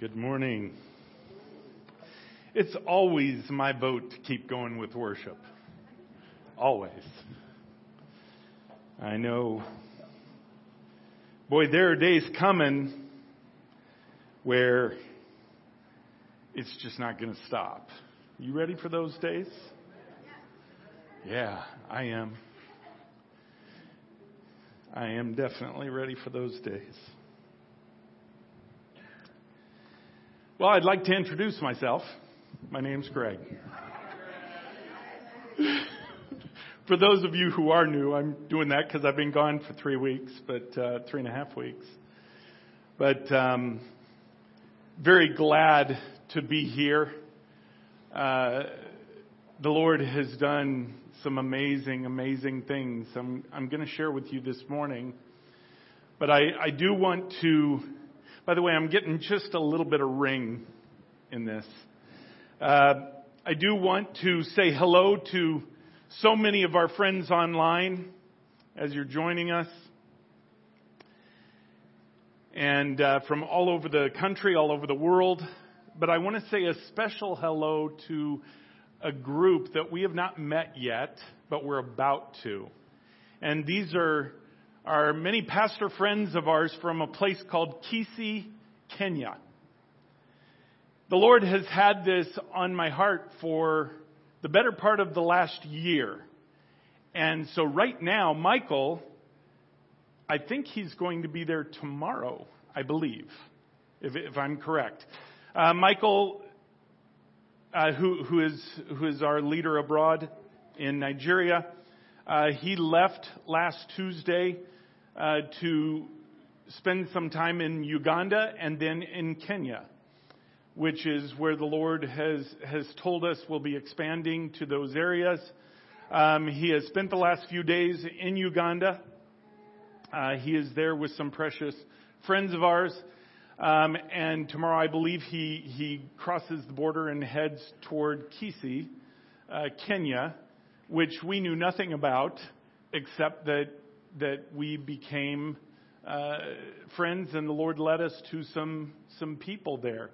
Good morning. It's always my boat to keep going with worship. Always. I know, boy, there are days coming where it's just not going to stop. You ready for those days? Yeah, I am. I am definitely ready for those days. Well, I'd like to introduce myself. My name's Greg. for those of you who are new, I'm doing that because I've been gone for three weeks, but uh, three and a half weeks. But um, very glad to be here. Uh, the Lord has done some amazing, amazing things. I'm, I'm going to share with you this morning. But I, I do want to by the way, I'm getting just a little bit of ring in this. Uh, I do want to say hello to so many of our friends online as you're joining us. And uh, from all over the country, all over the world. But I want to say a special hello to a group that we have not met yet, but we're about to. And these are are many pastor friends of ours from a place called Kisii, Kenya. The Lord has had this on my heart for the better part of the last year. And so right now, Michael, I think he's going to be there tomorrow, I believe, if, if I'm correct. Uh, Michael, uh, who, who, is, who is our leader abroad in Nigeria, uh, he left last Tuesday uh, to spend some time in Uganda and then in Kenya, which is where the Lord has, has told us we'll be expanding to those areas. Um, he has spent the last few days in Uganda. Uh, he is there with some precious friends of ours. Um, and tomorrow, I believe he, he crosses the border and heads toward Kisii, uh, Kenya, which we knew nothing about except that that we became uh, friends, and the Lord led us to some some people there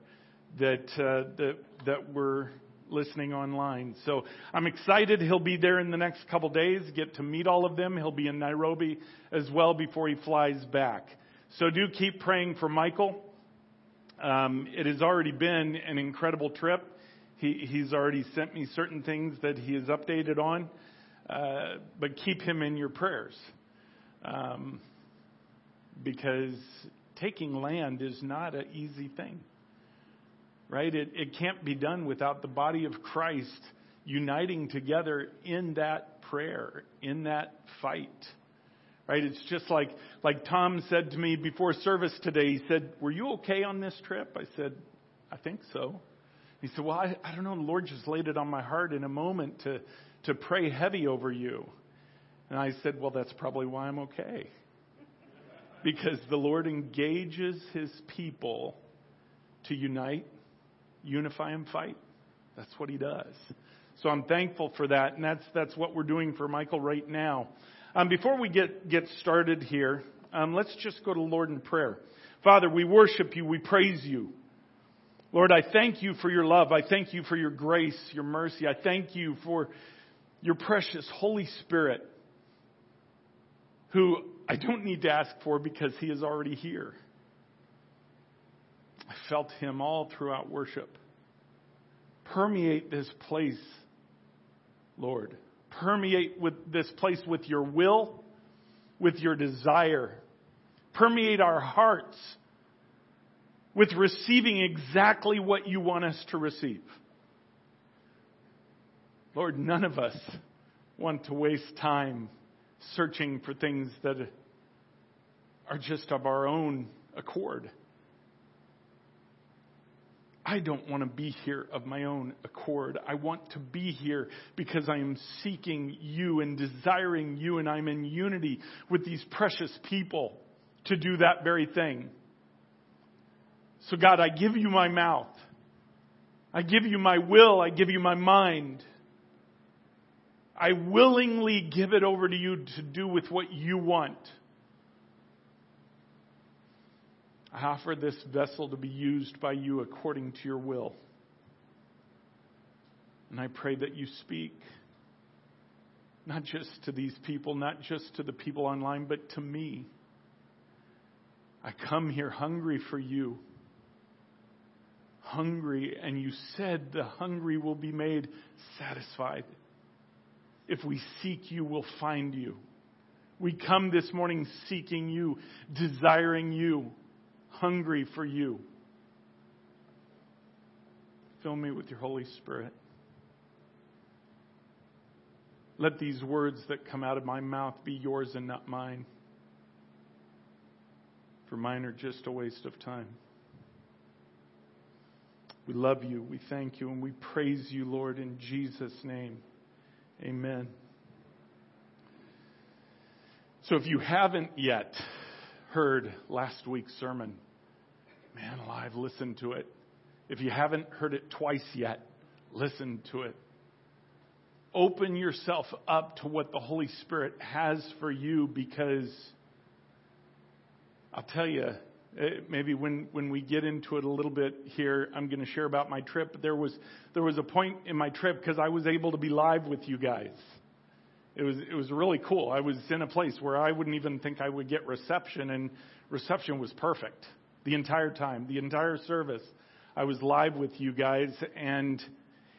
that uh, that that were listening online. So I'm excited. He'll be there in the next couple days. Get to meet all of them. He'll be in Nairobi as well before he flies back. So do keep praying for Michael. Um, it has already been an incredible trip. He, he's already sent me certain things that he has updated on. Uh, but keep him in your prayers um, because taking land is not an easy thing, right? It, it can't be done without the body of Christ uniting together in that prayer, in that fight. Right? It's just like like Tom said to me before service today. He said, "Were you okay on this trip?" I said, "I think so." He said, "Well, I, I don't know. The Lord just laid it on my heart in a moment to to pray heavy over you." And I said, Well, that's probably why I'm okay. Because the Lord engages his people to unite, unify, and fight. That's what he does. So I'm thankful for that, and that's, that's what we're doing for Michael right now. Um, before we get, get started here, um, let's just go to Lord in prayer. Father, we worship you, we praise you. Lord, I thank you for your love. I thank you for your grace, your mercy. I thank you for your precious Holy Spirit who I don't need to ask for because he is already here. I felt him all throughout worship. Permeate this place, Lord. Permeate with this place with your will, with your desire. Permeate our hearts with receiving exactly what you want us to receive. Lord, none of us want to waste time searching for things that are just of our own accord. I don't want to be here of my own accord. I want to be here because I am seeking you and desiring you, and I'm in unity with these precious people to do that very thing. So, God, I give you my mouth. I give you my will. I give you my mind. I willingly give it over to you to do with what you want. I offer this vessel to be used by you according to your will. And I pray that you speak, not just to these people, not just to the people online, but to me. I come here hungry for you. Hungry, and you said the hungry will be made satisfied. If we seek you, we'll find you. We come this morning seeking you, desiring you, hungry for you. Fill me with your Holy Spirit. Let these words that come out of my mouth be yours and not mine. For mine are just a waste of time. We love you, we thank you, and we praise you, Lord, in Jesus' name. Amen. So if you haven't yet heard last week's sermon, man alive, listen to it. If you haven't heard it twice yet, listen to it. Open yourself up to what the Holy Spirit has for you because I'll tell you, Uh, maybe when, when we get into it a little bit here, I'm going to share about my trip. There was, there was a point in my trip because I was able to be live with you guys. It was, it was really cool. I was in a place where I wouldn't even think I would get reception, and reception was perfect the entire time, the entire service. I was live with you guys, and,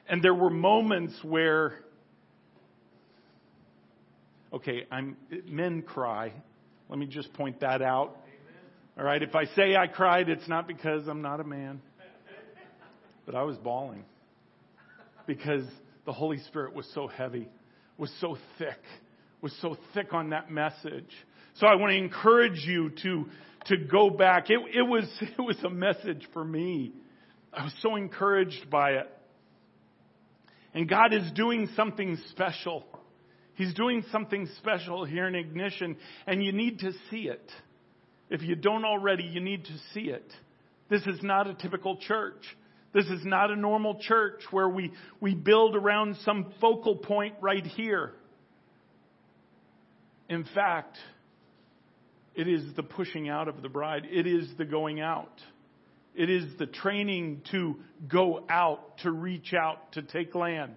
and there were moments where, okay, I'm, men cry. Let me just point that out. All right, if I say I cried, it's not because I'm not a man, but I was bawling because the Holy Spirit was so heavy was so thick, was so thick on that message. So I want to encourage you to, to go back. It, it was, it was a message for me. I was so encouraged by it. And God is doing something special. He's doing something special here in Ignition, and you need to see it. If you don't already, you need to see it. This is not a typical church. This is not a normal church where we, we build around some focal point right here. In fact, it is the pushing out of the bride. It is the going out. It is the training to go out, to reach out, to take land.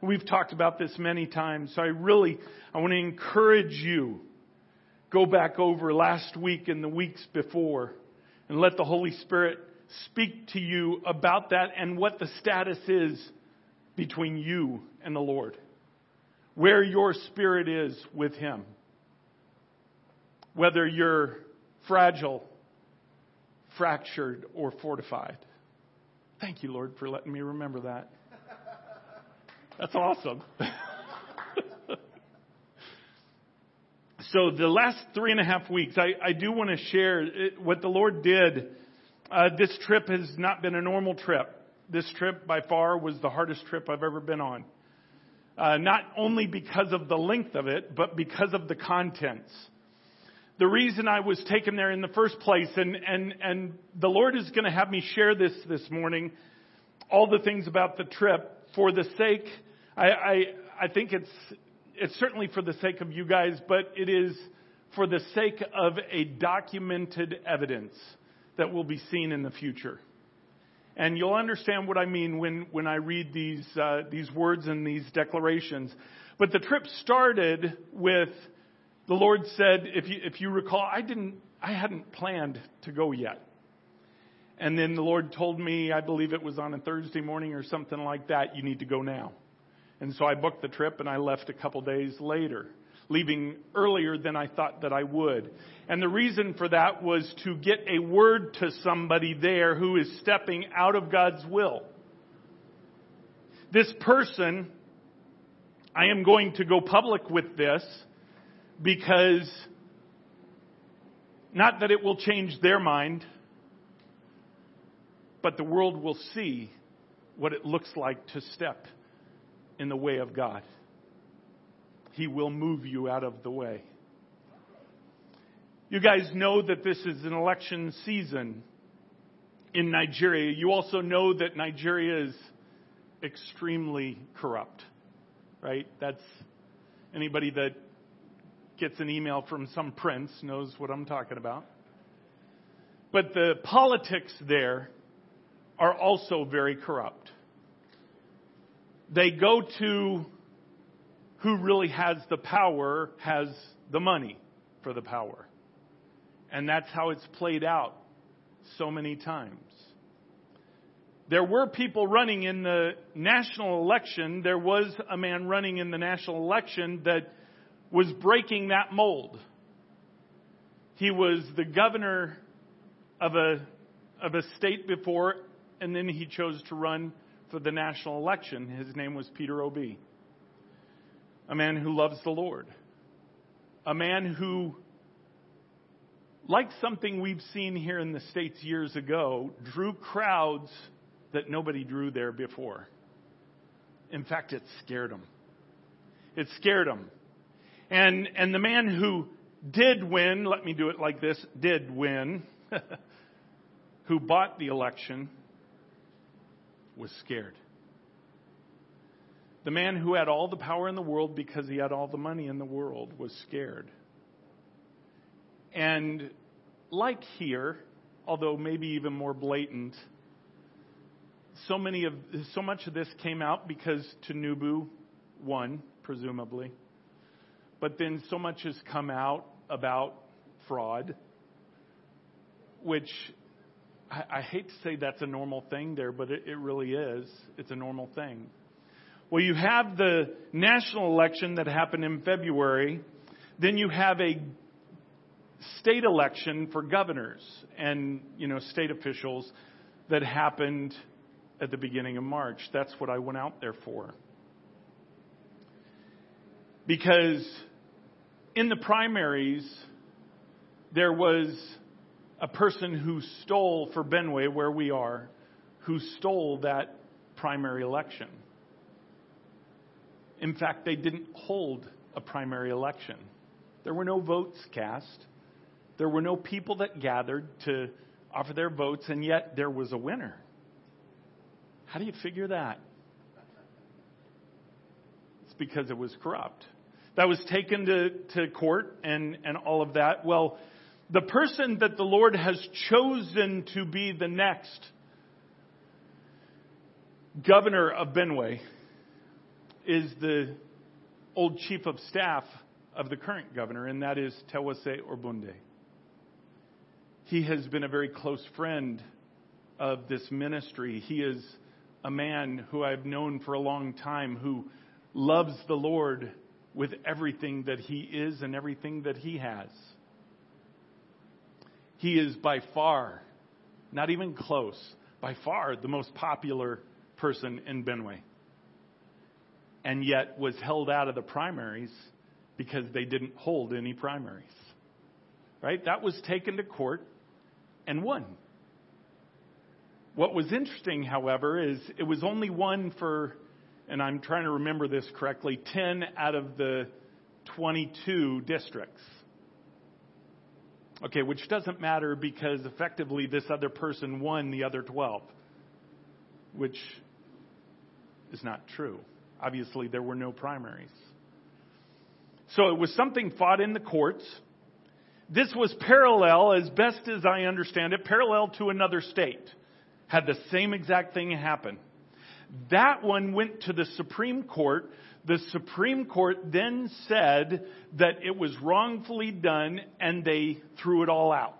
We've talked about this many times, so I really, I want to encourage you. Go back over last week and the weeks before and let the Holy Spirit speak to you about that and what the status is between you and the Lord. Where your spirit is with Him. Whether you're fragile, fractured, or fortified. Thank you, Lord, for letting me remember that. That's awesome. so, the last three and a half weeks, I, I do want to share what the Lord did uh, this trip has not been a normal trip. This trip, by far, was the hardest trip I've ever been on. Uh, not only because of the length of it, but because of the contents. The reason I was taken there in the first place, and, and, and the Lord is going to have me share this this morning, all the things about the trip for the sake, I, I, I think it's, it's certainly for the sake of you guys, but it is for the sake of a documented evidence that will be seen in the future. And you'll understand what I mean when, when I read these, uh, these words and these declarations. But the trip started with the Lord said, if you, if you recall, I didn't, I hadn't planned to go yet. And then the Lord told me, I believe it was on a Thursday morning or something like that, you need to go now. And so I booked the trip and I left a couple days later leaving earlier than I thought that I would. And the reason for that was to get a word to somebody there who is stepping out of God's will. This person, I am going to go public with this because not that it will change their mind, but the world will see what it looks like to step in the way of God. He will move you out of the way. You guys know that this is an election season in Nigeria. You also know that Nigeria is extremely corrupt, right? That's anybody that gets an email from some prince knows what I'm talking about. But the politics there are also very corrupt. They go to who really has the power, has the money for the power. And that's how it's played out so many times. There were people running in the national election. There was a man running in the national election that was breaking that mold. He was the governor of a, of a state before, and then he chose to run for the national election. His name was Peter Obi, a man who loves the Lord, a man who, like something we've seen here in the States years ago, drew crowds that nobody drew there before. In fact, it scared him. It scared him. And, and the man who did win, let me do it like this, did win, who bought the election, was scared. The man who had all the power in the world because he had all the money in the world was scared. And like here, although maybe even more blatant, so many of so much of this came out because Tinubu won, presumably. But then so much has come out about fraud, which I, I hate to say that's a normal thing there, but it, it really is. It's a normal thing. Well, you have the national election that happened in February. Then you have a state election for governors and, you know, state officials that happened at the beginning of March. That's what I went out there for. Because in the primaries, there was a person who stole for Benue, where we are, who stole that primary election. In fact, they didn't hold a primary election. There were no votes cast. There were no people that gathered to offer their votes, and yet there was a winner. How do you figure that? It's because it was corrupt. That was taken to, to court and, and all of that. Well, the person that the Lord has chosen to be the next governor of Benue is the old chief of staff of the current governor, and that is Terwase Orbunde. He has been a very close friend of this ministry. He is a man who I've known for a long time who loves the Lord with everything that he is and everything that he has. He is by far, not even close, by far the most popular person in Benue. And yet was held out of the primaries because they didn't hold any primaries. Right? That was taken to court and won. What was interesting, however, is it was only one for, and I'm trying to remember this correctly, 10 out of the 22 districts. Okay, which doesn't matter because effectively this other person won the other 12, which is not true. Obviously, there were no primaries. So it was something fought in the courts. This was parallel, as best as I understand it, parallel to another state had the same exact thing happen. That one went to the Supreme Court. The Supreme Court then said that it was wrongfully done and they threw it all out.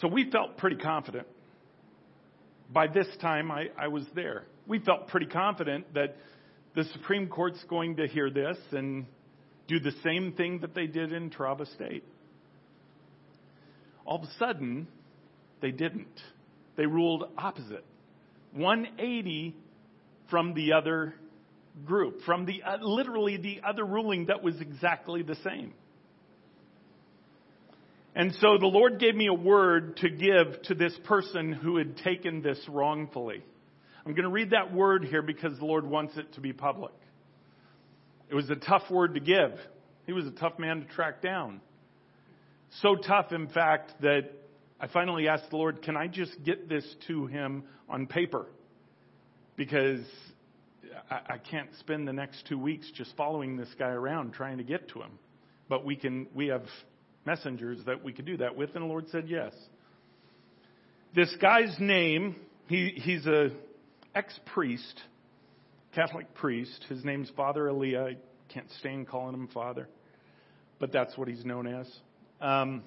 So we felt pretty confident. By this time, I, I was there. We felt pretty confident that the Supreme Court's going to hear this and do the same thing that they did in Taraba State. All of a sudden, they didn't. They ruled opposite. 180 from the other group, from the uh, literally the other ruling that was exactly the same. And so the Lord gave me a word to give to this person who had taken this wrongfully. I'm going to read that word here because the Lord wants it to be public. It was a tough word to give. He was a tough man to track down. So tough, in fact, that I finally asked the Lord, can I just get this to him on paper? Because I, I can't spend the next two weeks just following this guy around trying to get to him. But we can, we have messengers that we could do that with, and the Lord said yes. This guy's name, he, he's a ex-priest, Catholic priest. His name's Father Alia. I can't stand calling him Father, but that's what he's known as. Um,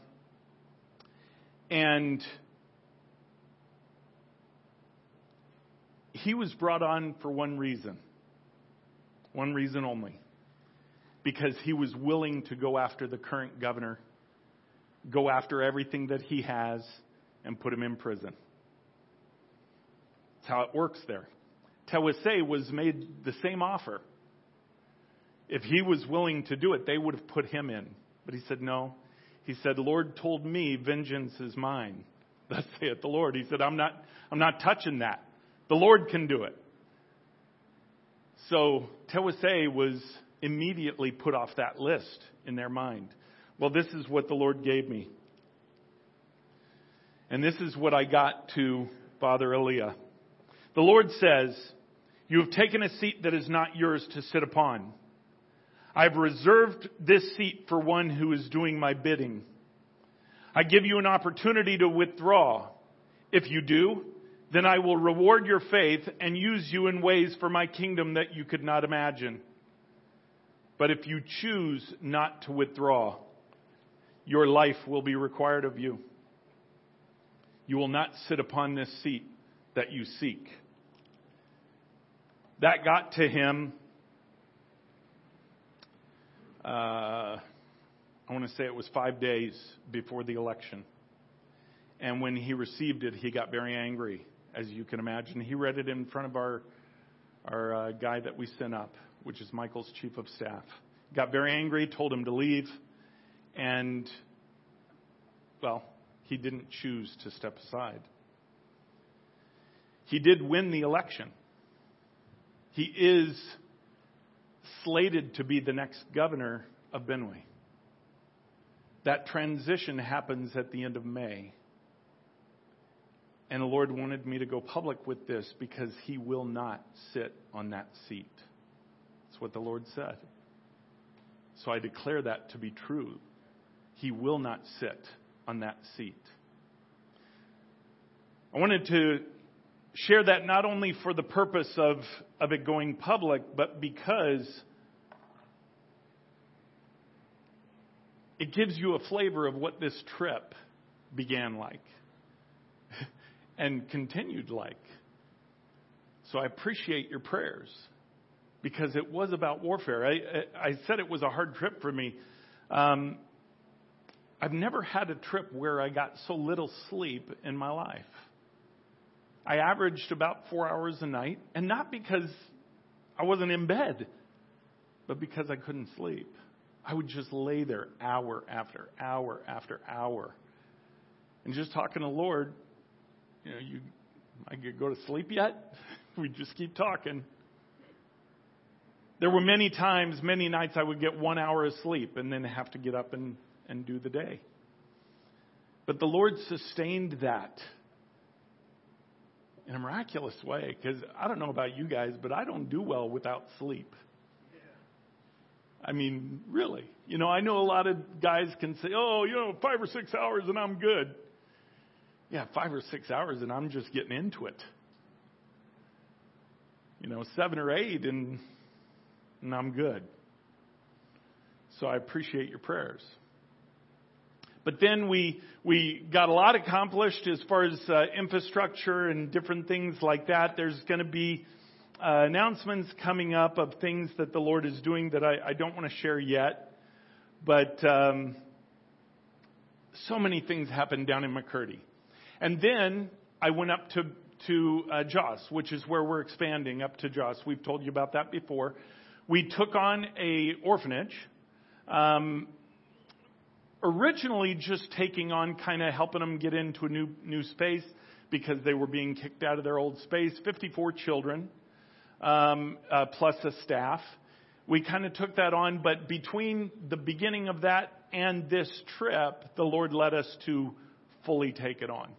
and he was brought on for one reason, one reason only because he was willing to go after the current governor, go after everything that he has, and put him in prison. That's how it works there. Terwase was made the same offer. If he was willing to do it, they would have put him in. But he said, No. He said, Lord told me, vengeance is mine. Thus saith the Lord. He said, I'm not, I'm not touching that. The Lord can do it. So Terwase was immediately put off that list in their mind. Well, this is what the Lord gave me. And this is what I got to Father Alia. The Lord says, You have taken a seat that is not yours to sit upon. I've reserved this seat for one who is doing my bidding. I give you an opportunity to withdraw. If you do, then I will reward your faith and use you in ways for my kingdom that you could not imagine. But if you choose not to withdraw, your life will be required of you. You will not sit upon this seat that you seek. That got to him. Uh, I want to say it was five days before the election. And when he received it, he got very angry, as you can imagine. He read it in front of our, our uh, guy that we sent up which is Michael's chief of staff. Got very angry, told him to leave, and, well, he didn't choose to step aside. He did win the election. He is slated to be the next governor of Benue. That transition happens at the end of May. And the Lord wanted me to go public with this because he will not sit on that seat. That's what the Lord said. So I declare that to be true. He will not sit on that seat. I wanted to share that not only for the purpose of, of it going public, but because it gives you a flavor of what this trip began like and continued like. So I appreciate your prayers because it was about warfare. I, I said it was a hard trip for me. Um, I've never had a trip where I got so little sleep in my life. I averaged about four hours a night, and not because I wasn't in bed, but because I couldn't sleep. I would just lay there hour after hour after hour. And just talking to the Lord, you know, you, I could go to sleep yet? we just keep talking. There were many times, many nights I would get one hour of sleep and then have to get up and, and do the day. But the Lord sustained that in a miraculous way because I don't know about you guys, but I don't do well without sleep. I mean, really. You know, I know a lot of guys can say, oh, you know, five or six hours and I'm good. Yeah, five or six hours and I'm just getting into it. You know, seven or eight and and I'm good. So I appreciate your prayers. But then we we got a lot accomplished as far as uh, infrastructure and different things like that. There's going to be uh, announcements coming up of things that the Lord is doing that I, I don't want to share yet. But um, so many things happened down in Makurdi, and then I went up to to uh, Jos, which is where we're expanding up to Jos. We've told you about that before we took on a orphanage. Um, originally, just taking on kind of helping them get into a new new space because they were being kicked out of their old space. 54 children um, uh, plus a staff. We kind of took that on, but between the beginning of that and this trip, the Lord led us to fully take it on.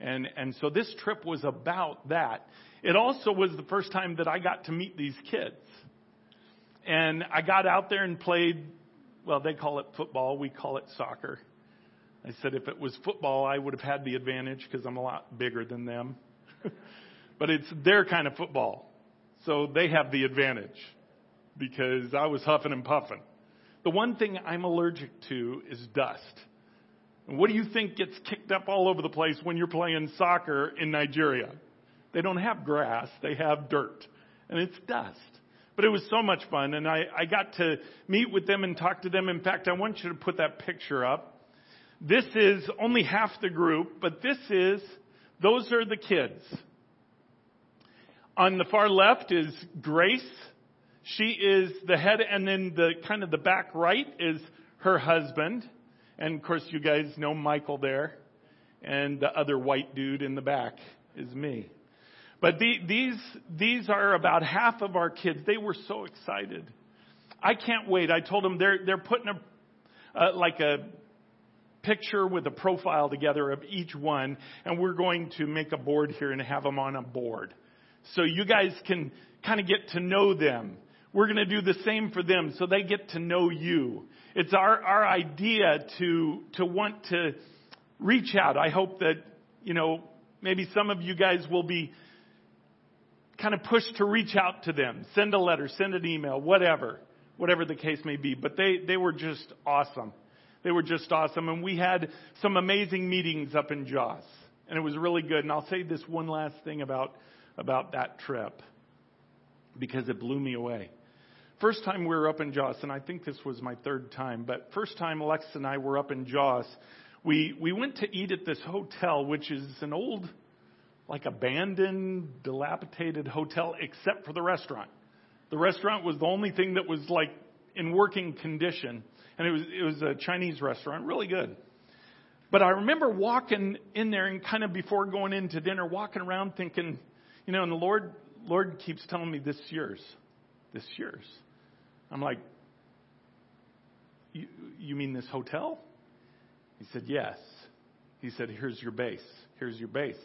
And, and so this trip was about that. It also was the first time that I got to meet these kids. And I got out there and played, well, they call it football, we call it soccer. I said if it was football, I would have had the advantage because I'm a lot bigger than them. but it's their kind of football. So they have the advantage because I was huffing and puffing. The one thing I'm allergic to is dust. And what do you think gets kicked up all over the place when you're playing soccer in Nigeria? They don't have grass, they have dirt. And it's dust. But it was so much fun, and I, I got to meet with them and talk to them. In fact, I want you to put that picture up. This is only half the group, but this is, those are the kids. On the far left is Grace. She is the head, and then the kind of the back right is her husband. And of course, you guys know Michael there. And the other white dude in the back is me. But the, these, these are about half of our kids. They were so excited. I can't wait. I told them they're, they're putting a, uh, like a picture with a profile together of each one, and we're going to make a board here and have them on a board. So you guys can kind of get to know them. We're going to do the same for them so they get to know you. It's our, our idea to, to want to reach out. I hope that, you know, maybe some of you guys will be kind of pushed to reach out to them. Send a letter, send an email, whatever, whatever the case may be. But they, they were just awesome. They were just awesome. And we had some amazing meetings up in Jos. And it was really good. And I'll say this one last thing about, about that trip because it blew me away. First time we were up in Jos, and I think this was my third time, but first time Alex and I were up in Jos, we, we went to eat at this hotel, which is an old, like abandoned, dilapidated hotel, except for the restaurant. The restaurant was the only thing that was like in working condition, and it was, it was a Chinese restaurant, really good. But I remember walking in there and kind of before going into dinner, walking around thinking, you know, and the Lord, Lord keeps telling me this year's, this year's. I'm like, you, you mean this hotel? He said, Yes. He said, Here's your base. Here's your base.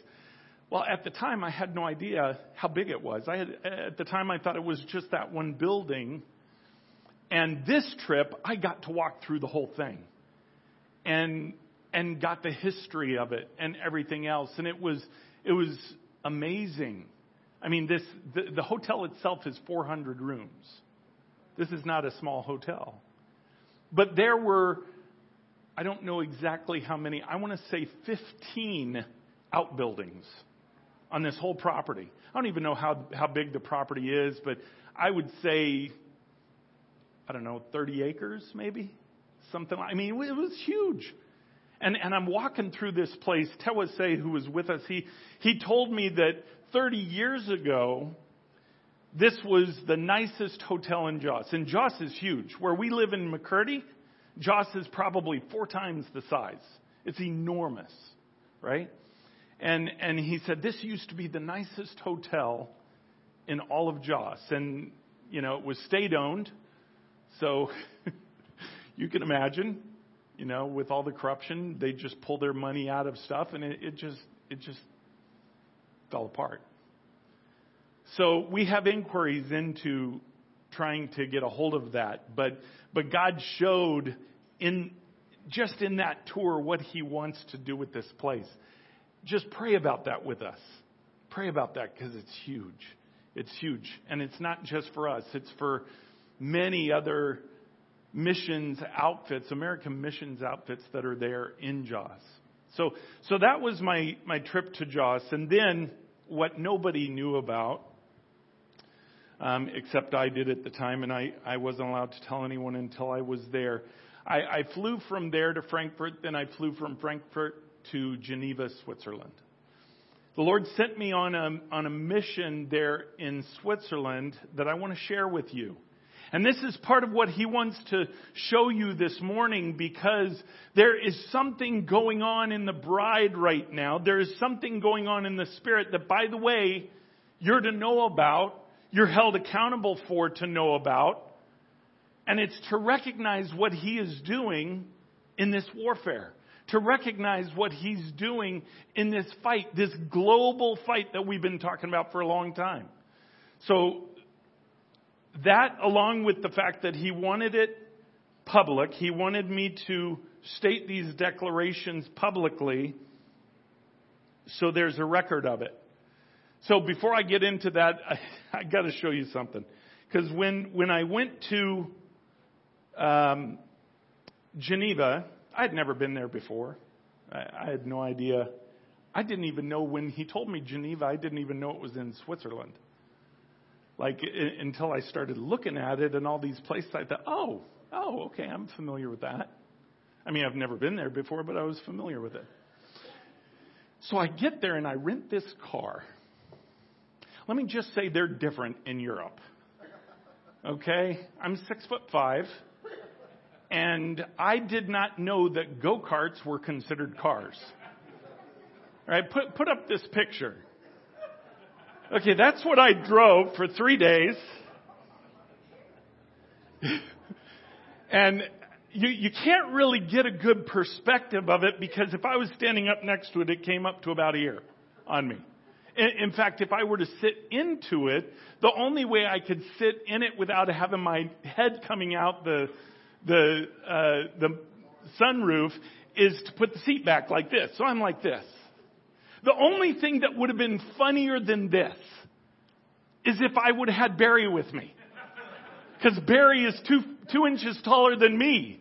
Well, at the time, I had no idea how big it was. I had, at the time, I thought it was just that one building. And this trip, I got to walk through the whole thing and, and got the history of it and everything else. And it was, it was amazing. I mean, this, the, the hotel itself is 400 rooms. This is not a small hotel. But there were, I don't know exactly how many, I want to say 15 outbuildings on this whole property. I don't even know how, how big the property is, but I would say, I don't know, 30 acres maybe? Something like, I mean, it was huge. And, and I'm walking through this place. Terwase, who was with us, he, he told me that 30 years ago, this was the nicest hotel in Jos. And Jos is huge. Where we live in Makurdi, Jos is probably four times the size. It's enormous, right? And, and he said, this used to be the nicest hotel in all of Jos. And, you know, it was state owned. So you can imagine, you know, with all the corruption, they just pull their money out of stuff and it, it just, it just fell apart. So we have inquiries into trying to get a hold of that, but but God showed in just in that tour what He wants to do with this place. Just pray about that with us. Pray about that because it's huge. It's huge, and it's not just for us. It's for many other missions outfits, American missions outfits that are there in Jos. So, so that was my, my trip to Jos. And then what nobody knew about um, except I did at the time, and I, I wasn't allowed to tell anyone until I was there. I, I flew from there to Frankfurt, then I flew from Frankfurt to Geneva, Switzerland. The Lord sent me on a, on a mission there in Switzerland that I want to share with you. And this is part of what he wants to show you this morning because there is something going on in the bride right now. There is something going on in the spirit that, by the way, you're to know about you're held accountable for to know about. And it's to recognize what he is doing in this warfare. To recognize what he's doing in this fight, this global fight that we've been talking about for a long time. So, that along with the fact that he wanted it public, he wanted me to state these declarations publicly so there's a record of it. So before I get into that, I, I got to show you something. Because when, when I went to um, Geneva, I had never been there before. I, I had no idea. I didn't even know when he told me Geneva, I didn't even know it was in Switzerland. Like I, until I started looking at it and all these places, I thought, oh, oh, okay, I'm familiar with that. I mean, I've never been there before, but I was familiar with it. So I get there and I rent this car. Let me just say they're different in Europe. Okay? I'm six foot five. And I did not know that go karts were considered cars. All right, put, put up this picture. Okay, that's what I drove for three days. and you, you can't really get a good perspective of it because if I was standing up next to it, it came up to about a here on me. In, fact, if I were to sit into it, the only way I could sit in it without having my head coming out the the uh, the sunroof is to put the seat back like this. So I'm like this. The only thing that would have been funnier than this is if I would have had Barry with me. Because Barry is two, two inches taller than me.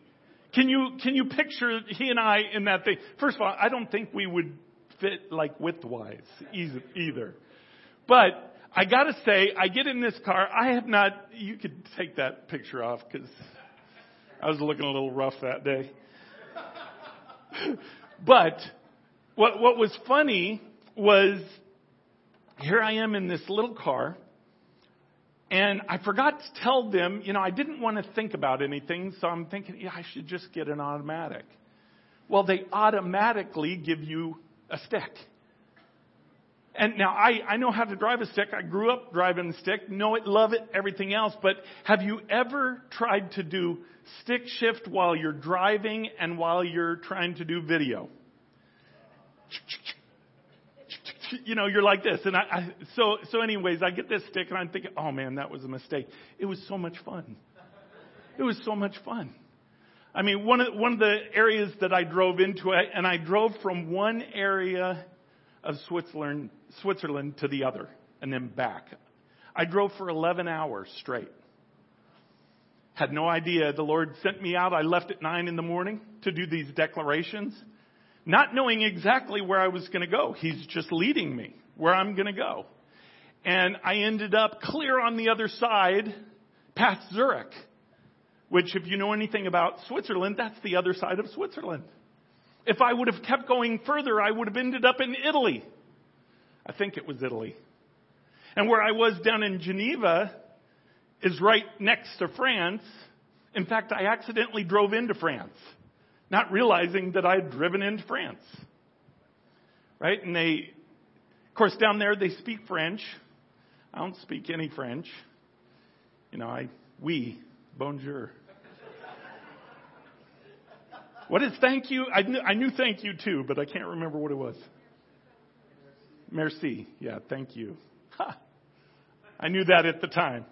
Can you, can you picture he and I in that thing? First of all, I don't think we would fit like width-wise either. But I gotta say, I get in this car, I have not, you could take that picture off because I was looking a little rough that day. but what, what was funny was here I am in this little car and I forgot to tell them, you know, I didn't want to think about anything, so I'm thinking, yeah, I should just get an automatic. Well, they automatically give you a stick. And now I, I know how to drive a stick. I grew up driving a stick, know it, love it, everything else. But have you ever tried to do stick shift while you're driving and while you're trying to do video? you know, you're like this. And I, I, so, so anyways, I get this stick and I'm thinking, oh man, that was a mistake. It was so much fun. It was so much fun. I mean, one of, one of the areas that I drove into, and I drove from one area of Switzerland, Switzerland to the other and then back. I drove for 11 hours straight. Had no idea. The Lord sent me out. I left at 9 in the morning to do these declarations not knowing exactly where I was going to go. He's just leading me where I'm going to go. And I ended up clear on the other side past Zurich, which if you know anything about Switzerland, that's the other side of Switzerland. If I would have kept going further, I would have ended up in Italy. I think it was Italy. And where I was down in Geneva is right next to France. In fact, I accidentally drove into France not realizing that I had driven into France. Right? And they, of course, down there they speak French. I don't speak any French. You know, I, we, bonjour. What is thank you? I knew, I knew thank you too, but I can't remember what it was. Merci. Yeah, thank you. Ha. I knew that at the time.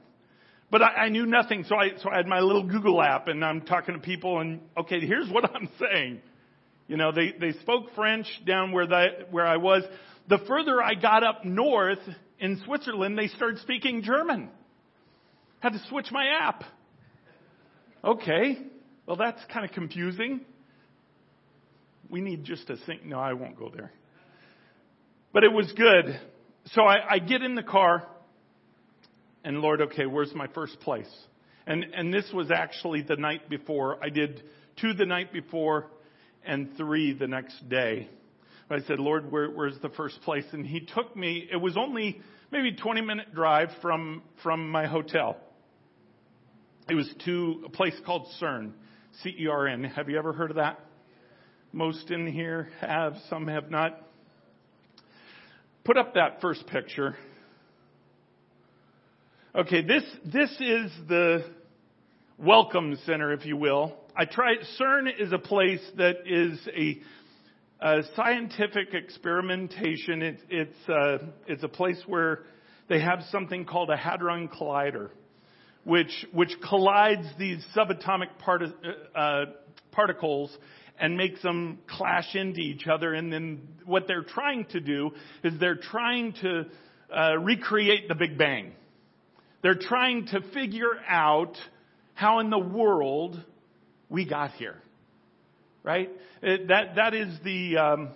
But I, I knew nothing, so I, so I had my little Google app and I'm talking to people and, okay, here's what I'm saying. You know, they, they spoke French down where that, where I was. The further I got up north in Switzerland, they started speaking German. Had to switch my app. Okay. Well, that's kind of confusing. We need just a sync. No, I won't go there. But it was good. So I, I get in the car and Lord, okay, where's my first place? And, and this was actually the night before. I did two the night before and three the next day. I said, Lord, where, where's the first place? And he took me, it was only maybe 20 minute drive from, from my hotel. It was to a place called CERN, C-E-R-N. Have you ever heard of that? Most in here have, some have not. Put up that first picture. Okay, this, this is the welcome center, if you will. I tried, CERN is a place that is a, a scientific experimentation. It, it's, uh, it's a place where they have something called a Hadron Collider, which, which collides these subatomic part, uh, particles and make them clash into each other. And then what they're trying to do is they're trying to uh, recreate the Big Bang. They're trying to figure out how in the world we got here. Right? It, that, that is the, um,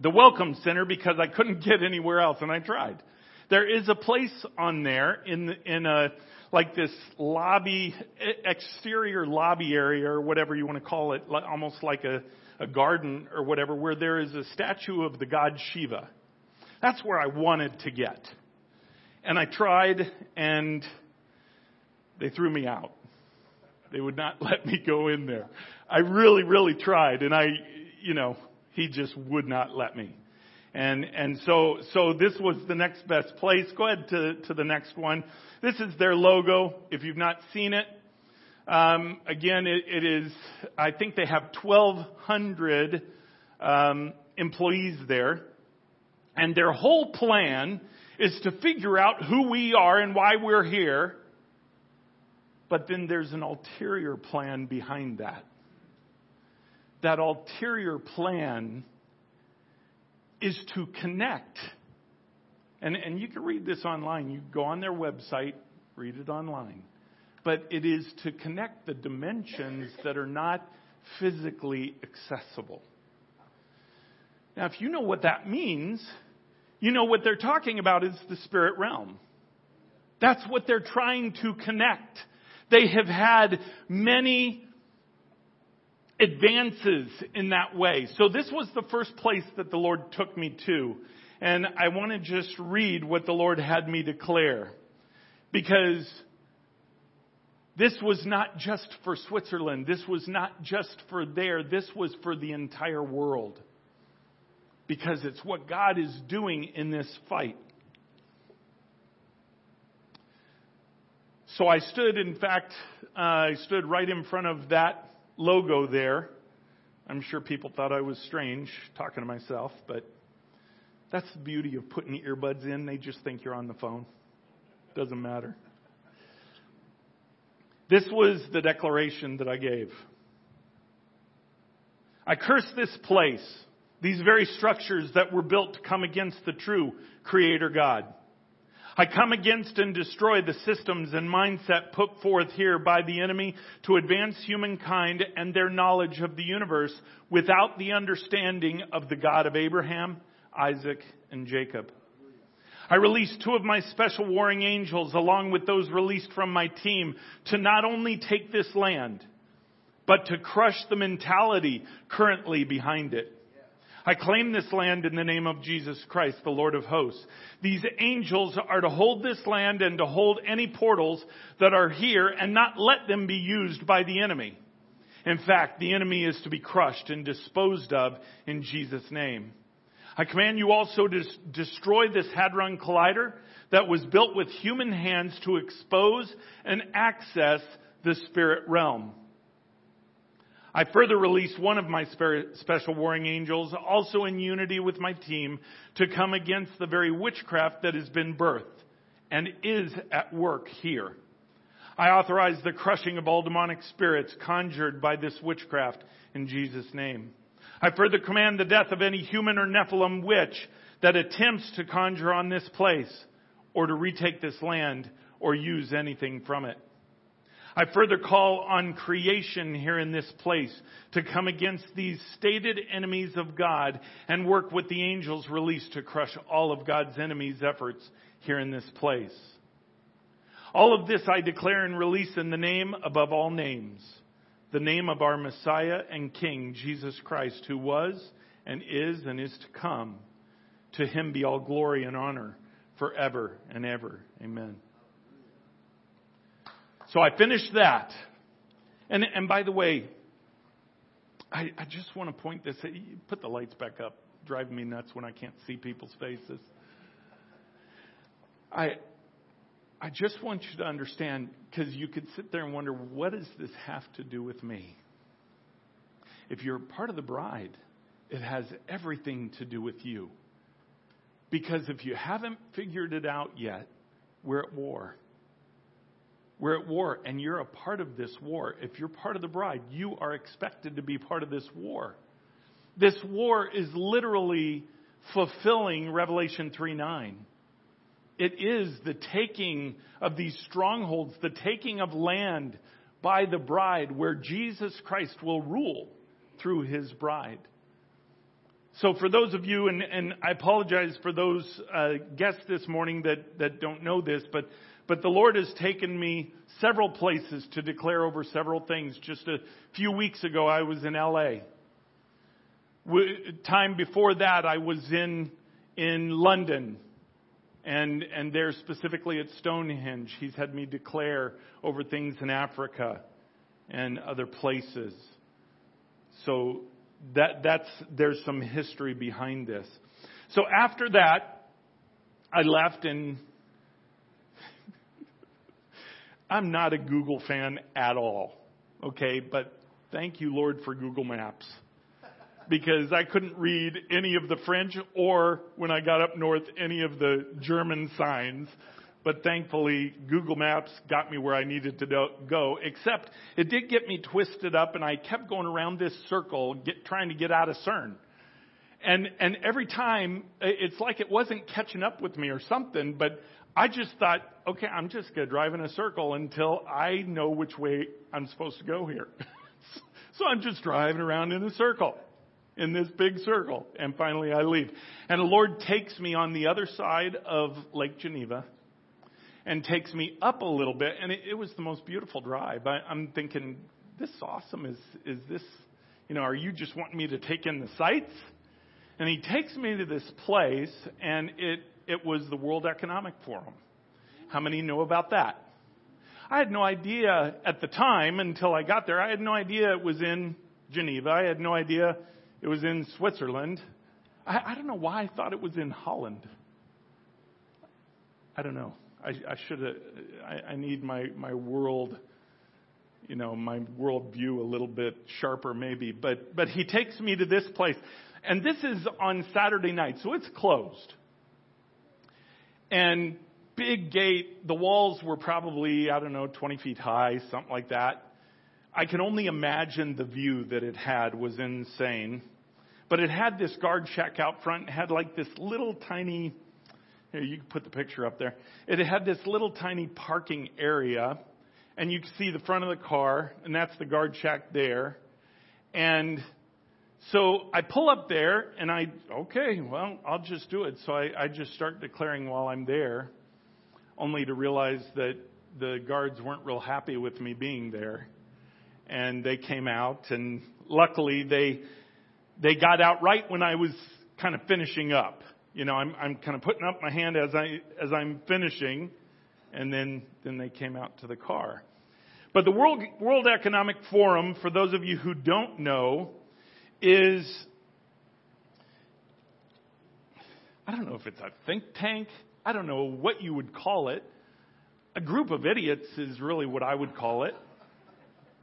the welcome center because I couldn't get anywhere else and I tried. There is a place on there in, in a, like this lobby, exterior lobby area or whatever you want to call it, almost like a, a garden or whatever, where there is a statue of the god Shiva. That's where I wanted to get. And I tried and they threw me out. They would not let me go in there. I really, really tried and I, you know, he just would not let me. And, and so, so this was the next best place. Go ahead to, to the next one. This is their logo. If you've not seen it, um, again, it, it is, I think they have 1,200 um, employees there. And their whole plan is to figure out who we are and why we're here. But then there's an ulterior plan behind that. That ulterior plan is to connect. And, and you can read this online. You go on their website, read it online. But it is to connect the dimensions that are not physically accessible. Now, if you know what that means, you know what they're talking about is the spirit realm. That's what they're trying to connect. They have had many advances in that way. So this was the first place that the Lord took me to. And I want to just read what the Lord had me declare. Because this was not just for Switzerland. This was not just for there. This was for the entire world. Because it's what God is doing in this fight. So I stood, in fact, uh, I stood right in front of that logo there. I'm sure people thought I was strange talking to myself, but that's the beauty of putting earbuds in. They just think you're on the phone. Doesn't matter. This was the declaration that I gave. I curse this place, these very structures that were built to come against the true Creator God. I come against and destroy the systems and mindset put forth here by the enemy to advance humankind and their knowledge of the universe without the understanding of the God of Abraham, Isaac, and Jacob. I release two of my special warring angels along with those released from my team to not only take this land, but to crush the mentality currently behind it. I claim this land in the name of Jesus Christ, the Lord of hosts. These angels are to hold this land and to hold any portals that are here and not let them be used by the enemy. In fact, the enemy is to be crushed and disposed of in Jesus' name. I command you also to destroy this Hadron Collider that was built with human hands to expose and access the spirit realm. I further release one of my special warring angels, also in unity with my team, to come against the very witchcraft that has been birthed and is at work here. I authorize the crushing of all demonic spirits conjured by this witchcraft in Jesus' name. I further command the death of any human or Nephilim witch that attempts to conjure on this place or to retake this land or use anything from it. I further call on creation here in this place to come against these stated enemies of God and work with the angels released to crush all of God's enemies' efforts here in this place. All of this I declare and release in the name above all names, the name of our Messiah and King, Jesus Christ, who was and is and is to come. To him be all glory and honor forever and ever. Amen. So I finished that. And, and by the way, I, I just want to point this. Put the lights back up. Driving me nuts when I can't see people's faces. I, I just want you to understand because you could sit there and wonder, what does this have to do with me? If you're part of the bride, it has everything to do with you. Because if you haven't figured it out yet, we're at war. We're at war, and you're a part of this war. If you're part of the bride, you are expected to be part of this war. This war is literally fulfilling Revelation 3 9. It is the taking of these strongholds, the taking of land by the bride, where Jesus Christ will rule through his bride. So, for those of you, and, and I apologize for those uh, guests this morning that, that don't know this, but, but the Lord has taken me several places to declare over several things. Just a few weeks ago, I was in LA. Time before that, I was in, in London and, and there specifically at Stonehenge, he's had me declare over things in Africa and other places. So that, that's, there's some history behind this. So after that, I left and I'm not a Google fan at all. Okay, but thank you, Lord, for Google Maps because I couldn't read any of the French or when I got up north, any of the German signs. But thankfully, Google Maps got me where I needed to go, except it did get me twisted up and I kept going around this circle, get, trying to get out of CERN. And, and every time, it's like it wasn't catching up with me or something, but I just thought, okay, I'm just going to drive in a circle until I know which way I'm supposed to go here. so I'm just driving around in a circle in this big circle. And finally I leave. And the Lord takes me on the other side of Lake Geneva and takes me up a little bit. And it, it was the most beautiful drive. I, I'm thinking, this is awesome. Is, is this, you know, are you just wanting me to take in the sights? And he takes me to this place and it, it was the World Economic Forum. How many know about that? I had no idea at the time until I got there. I had no idea it was in Geneva. I had no idea it was in Switzerland. I, I don't know why I thought it was in Holland. I don't know. I, I should have. I, I need my my world, you know, my world view a little bit sharper, maybe. But but he takes me to this place, and this is on Saturday night, so it's closed. And big gate. The walls were probably I don't know 20 feet high, something like that. I can only imagine the view that it had was insane. But it had this guard shack out front. It had like this little tiny, here, you can put the picture up there. It had this little tiny parking area. And you can see the front of the car, and that's the guard shack there. And so I pull up there, and I, okay, well, I'll just do it. So I, I just start declaring while I'm there, only to realize that the guards weren't real happy with me being there. And they came out, and luckily they they got out right when I was kind of finishing up. You know, I'm, I'm kind of putting up my hand as I, as I'm finishing, and then, then they came out to the car. But the World, World Economic Forum, for those of you who don't know, is, I don't know if it's a think tank. I don't know what you would call it. A group of idiots is really what I would call it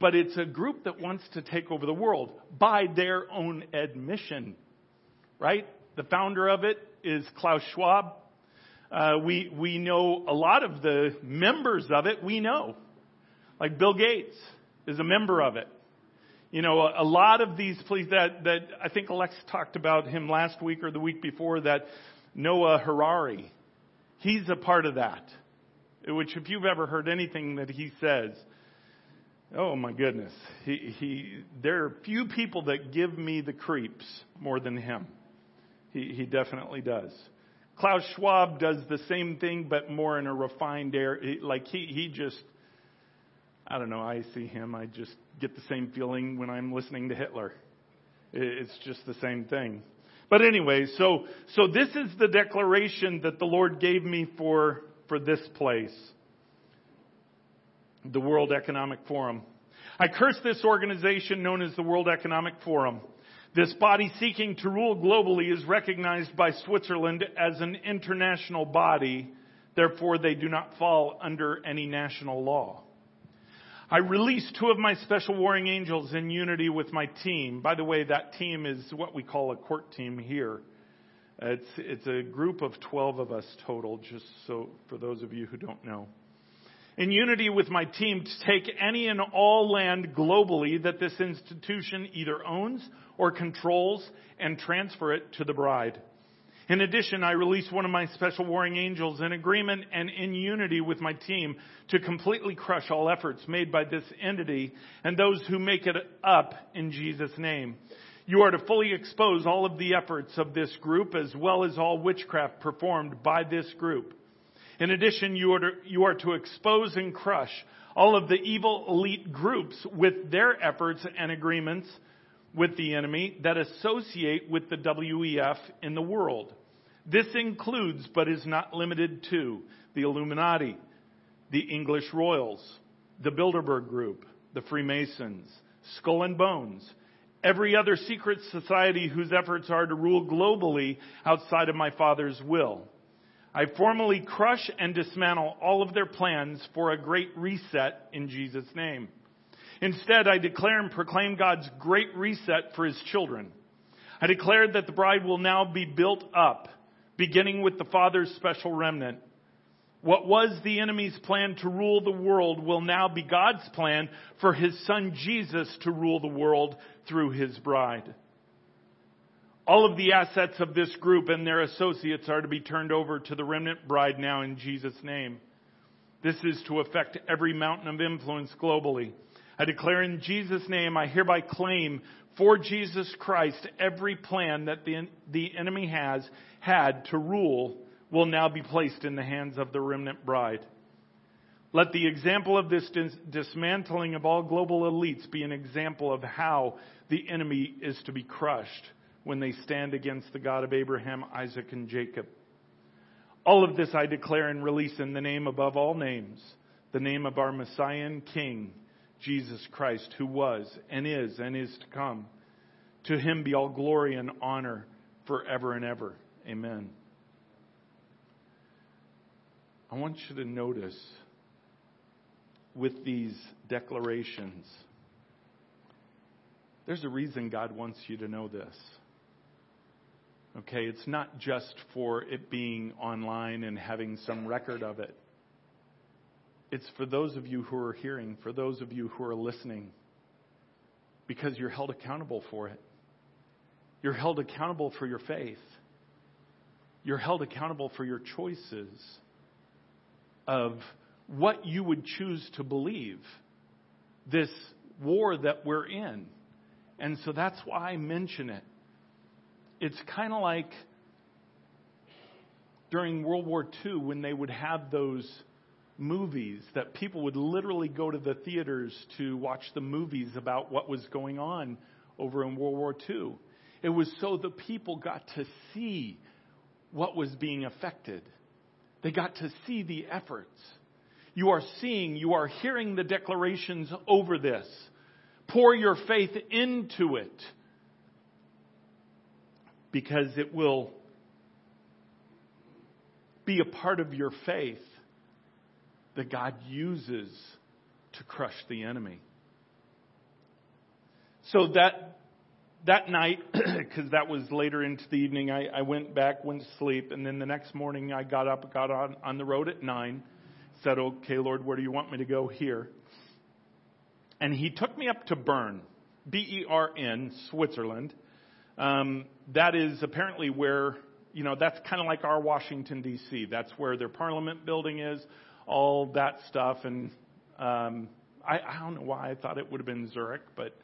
but it's a group that wants to take over the world by their own admission, right? The founder of it is Klaus Schwab. Uh, we we know a lot of the members of it. We know, like Bill Gates is a member of it. You know, a, lot of these please that that I think Alex talked about him last week or the week before. That Noah Harari, he's a part of that. Which, if you've ever heard anything that he says, Oh my goodness. He, he, there are few people that give me the creeps more than him. He, he definitely does. Klaus Schwab does the same thing, but more in a refined air. Like he, he just, I don't know, I see him, I just get the same feeling when I'm listening to Hitler. It's just the same thing. But anyway, so, so this is the declaration that the Lord gave me for, for this place the World Economic Forum. I curse this organization known as the World Economic Forum. This body seeking to rule globally is recognized by Switzerland as an international body. Therefore, they do not fall under any national law. I released two of my special warring angels in unity with my team. By the way, that team is what we call a court team here. It's, it's a group of 12 of us total, just so for those of you who don't know. in unity with my team to take any and all land globally that this institution either owns or controls and transfer it to the bride. In addition, I release one of my special warring angels in agreement and in unity with my team to completely crush all efforts made by this entity and those who make it up in Jesus' name. You are to fully expose all of the efforts of this group as well as all witchcraft performed by this group. In addition, you are, to, you are to expose and crush all of the evil elite groups with their efforts and agreements with the enemy that associate with the WEF in the world. This includes, but is not limited to, the Illuminati, the English Royals, the Bilderberg Group, the Freemasons, Skull and Bones, every other secret society whose efforts are to rule globally outside of my Father's will. I formally crush and dismantle all of their plans for a great reset in Jesus' name. Instead, I declare and proclaim God's great reset for his children. I declare that the bride will now be built up, beginning with the Father's special remnant. What was the enemy's plan to rule the world will now be God's plan for his son Jesus to rule the world through his bride. All of the assets of this group and their associates are to be turned over to the remnant bride now in Jesus' name. This is to affect every mountain of influence globally. I declare in Jesus' name, I hereby claim for Jesus Christ every plan that the, the enemy has had to rule will now be placed in the hands of the remnant bride. Let the example of this dis- dismantling of all global elites be an example of how the enemy is to be crushed when they stand against the God of Abraham, Isaac, and Jacob. All of this I declare and release in the name above all names, the name of our Messiah and King, Jesus Christ, who was and is and is to come. To him be all glory and honor forever and ever. Amen. I want you to notice with these declarations, there's a reason God wants you to know this. Okay, it's not just for it being online and having some record of it. It's for those of you who are hearing, for those of you who are listening, because you're held accountable for it. You're held accountable for your faith. You're held accountable for your choices of what you would choose to believe this war that we're in. And so that's why I mention it it's kind of like during World War II when they would have those movies that people would literally go to the theaters to watch the movies about what was going on over in World War II. It was so the people got to see what was being affected. They got to see the efforts. You are seeing, you are hearing the declarations over this. Pour your faith into it because it will be a part of your faith that God uses to crush the enemy. So that that night, because that was later into the evening, I, I went back, went to sleep, and then the next morning I got up, got on, on the road at nine, said, "Okay, Lord, where do you want me to go here?" And He took me up to Bern, B-E-R-N, Switzerland, um, that is apparently where, you know, that's kind of like our Washington, D.C. That's where their parliament building is, all that stuff. And um, I, I don't know why I thought it would have been Zurich, but,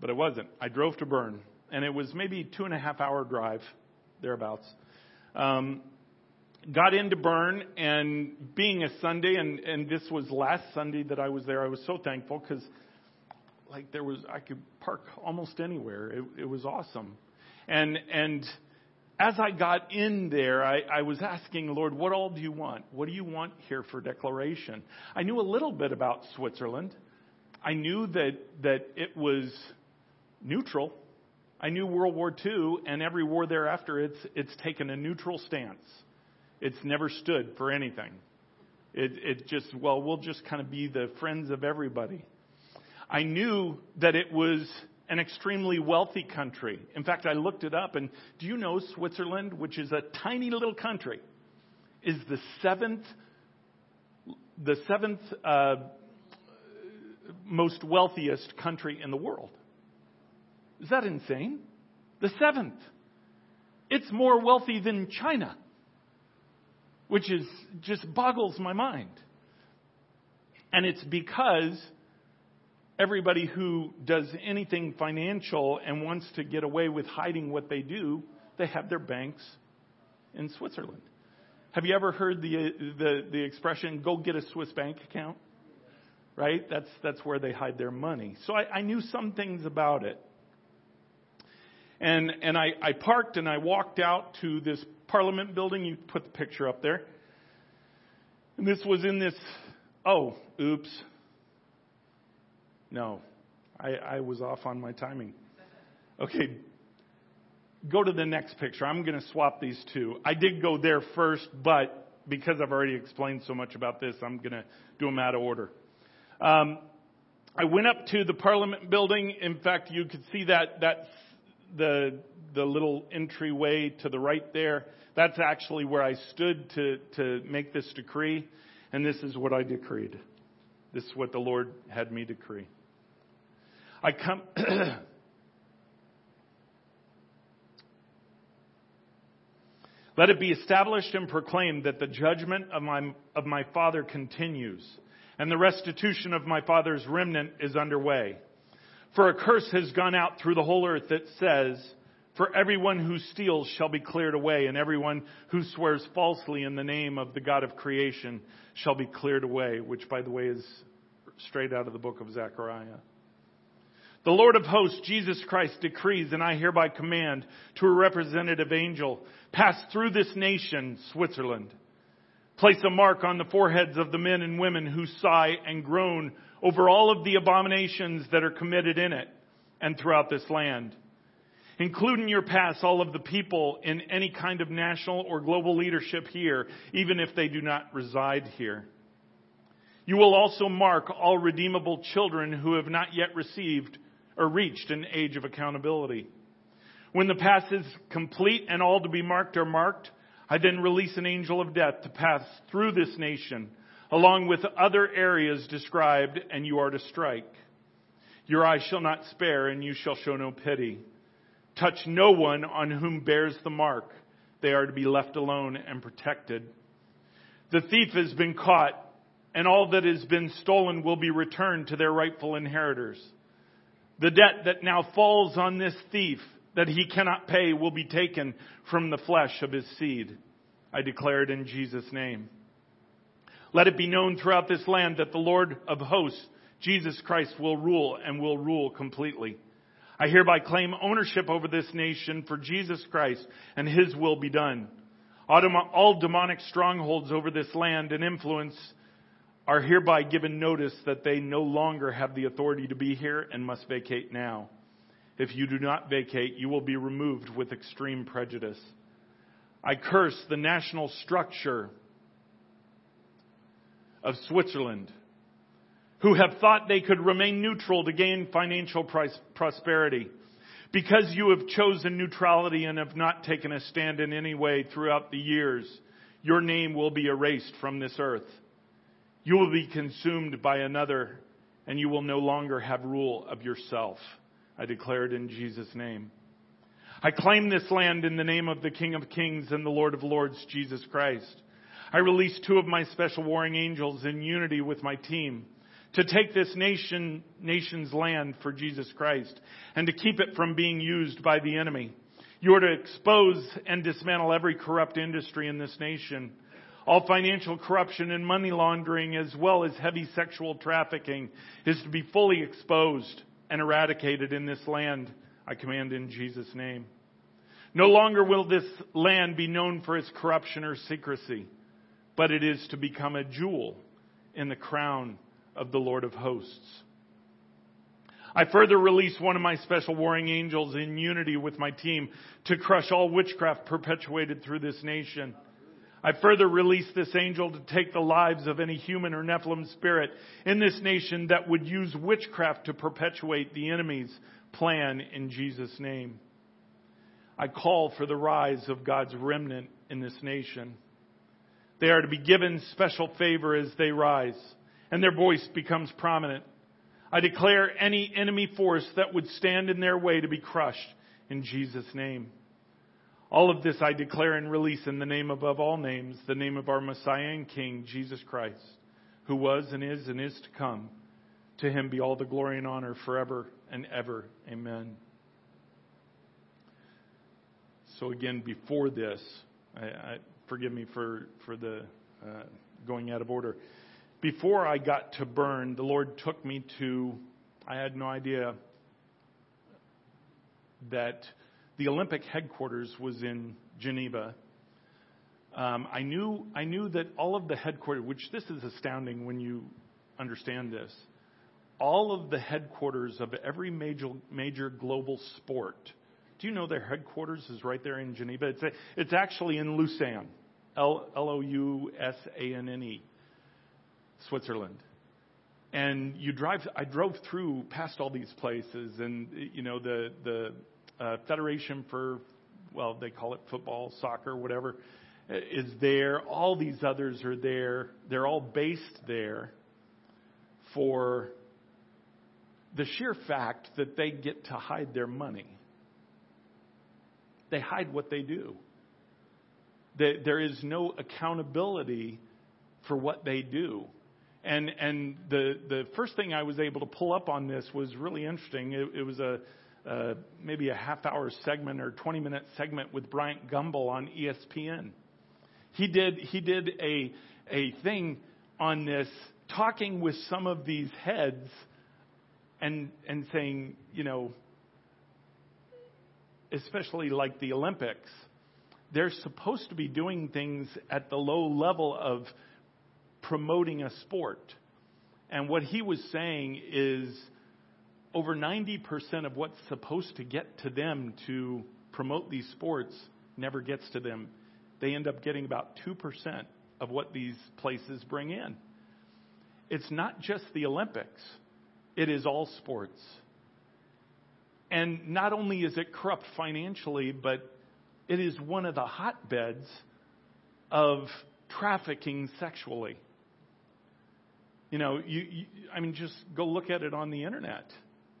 but it wasn't. I drove to Bern, and it was maybe two and a half hour drive, thereabouts. Um, got into Bern, and being a Sunday, and, and this was last Sunday that I was there, I was so thankful because – like there was I could park almost anywhere. It, it was awesome, and and as I got in there, I, I was asking Lord, what all do you want? What do you want here for declaration? I knew a little bit about Switzerland. I knew that that it was neutral. I knew World War II and every war thereafter. It's it's taken a neutral stance. It's never stood for anything. It, it just well, we'll just kind of be the friends of everybody. I knew that it was an extremely wealthy country. In fact, I looked it up, and do you know Switzerland, which is a tiny little country, is the seventh the seventh uh, most wealthiest country in the world. Is that insane? The seventh. It's more wealthy than China, which is just boggles my mind. And it's because everybody who does anything financial and wants to get away with hiding what they do, they have their banks in Switzerland. Have you ever heard the, the, the expression, go get a Swiss bank account? Right? That's, that's where they hide their money. So I, I knew some things about it. And, and I, I parked and I walked out to this parliament building. You put the picture up there. And this was in this, oh, oops. No, I, I was off on my timing. Okay, go to the next picture. I'm going to swap these two. I did go there first, but because I've already explained so much about this, I'm going to do them out of order. Um, I went up to the Parliament building. In fact, you could see that that the the little entryway to the right there. That's actually where I stood to to make this decree, and this is what I decreed. This is what the Lord had me decree. I come. Let it be established and proclaimed that the judgment of my, of my father continues, and the restitution of my father's remnant is underway. For a curse has gone out through the whole earth that says, For everyone who steals shall be cleared away, and everyone who swears falsely in the name of the God of creation shall be cleared away, which, by the way, is straight out of the book of Zechariah. The Lord of hosts, Jesus Christ, decrees, and I hereby command to a representative angel, pass through this nation, Switzerland. Place a mark on the foreheads of the men and women who sigh and groan over all of the abominations that are committed in it and throughout this land. Include in your pass all of the people in any kind of national or global leadership here, even if they do not reside here. You will also mark all redeemable children who have not yet received or reached an age of accountability. When the pass is complete and all to be marked are marked, I then release an angel of death to pass through this nation along with other areas described, and you are to strike. Your eye shall not spare, and you shall show no pity. Touch no one on whom bears the mark. They are to be left alone and protected. The thief has been caught, and all that has been stolen will be returned to their rightful inheritors. The debt that now falls on this thief that he cannot pay will be taken from the flesh of his seed. I declare it in Jesus' name. Let it be known throughout this land that the Lord of hosts, Jesus Christ, will rule and will rule completely. I hereby claim ownership over this nation for Jesus Christ and His will be done. All demonic strongholds over this land and influence are hereby given notice that they no longer have the authority to be here and must vacate now. If you do not vacate, you will be removed with extreme prejudice. I curse the national structure of Switzerland who have thought they could remain neutral to gain financial prosperity. Because you have chosen neutrality and have not taken a stand in any way throughout the years, your name will be erased from this earth. You will be consumed by another, and you will no longer have rule of yourself. I declare it in Jesus' name. I claim this land in the name of the King of Kings and the Lord of Lords, Jesus Christ. I release two of my special warring angels in unity with my team to take this nation, nation's land for Jesus Christ and to keep it from being used by the enemy. You are to expose and dismantle every corrupt industry in this nation. All financial corruption and money laundering as well as heavy sexual trafficking is to be fully exposed and eradicated in this land. I command in Jesus' name. No longer will this land be known for its corruption or secrecy but it is to become a jewel in the crown of the Lord of hosts. I further release one of my special warring angels in unity with my team to crush all witchcraft perpetuated through this nation. I further release this angel to take the lives of any human or Nephilim spirit in this nation that would use witchcraft to perpetuate the enemy's plan in Jesus' name. I call for the rise of God's remnant in this nation. They are to be given special favor as they rise, and their voice becomes prominent. I declare any enemy force that would stand in their way to be crushed in Jesus' name. All of this I declare and release in the name above all names, the name of our Messiah and King, Jesus Christ, who was and is and is to come. To him be all the glory and honor forever and ever. Amen. So again, before this, I, I, forgive me for for the uh, going out of order. Before I got to Bern, the Lord took me to. I had no idea that the Olympic headquarters was in Geneva. Um, I knew I knew that all of the headquarters, which this is astounding when you understand this, all of the headquarters of every major major global sport. Do you know their headquarters is right there in Geneva? It's a, it's actually in Lausanne, L L O U S A N N E, Switzerland. And you drive. I drove through past all these places, and you know the the uh, Federation for, well, they call it football, soccer, whatever, is there. All these others are there. They're all based there for the sheer fact that they get to hide their money. They hide what they do. There is no accountability for what they do. And and the the first thing I was able to pull up on this was really interesting. It, it was a uh, maybe a half hour segment or 20 minute segment with Bryant Gumbel on ESPN. He did, he did a, a thing on this, talking with some of these heads and, and saying, you know, especially like the Olympics, they're supposed to be doing things at the low level of promoting a sport. And what he was saying is over 90% of what's supposed to get to them to promote these sports never gets to them. They end up getting about 2% of what these places bring in. It's not just the Olympics, it is all sports. And not only is it corrupt financially, but it is one of the hotbeds of trafficking sexually. You know, you, you, I mean, just go look at it on the internet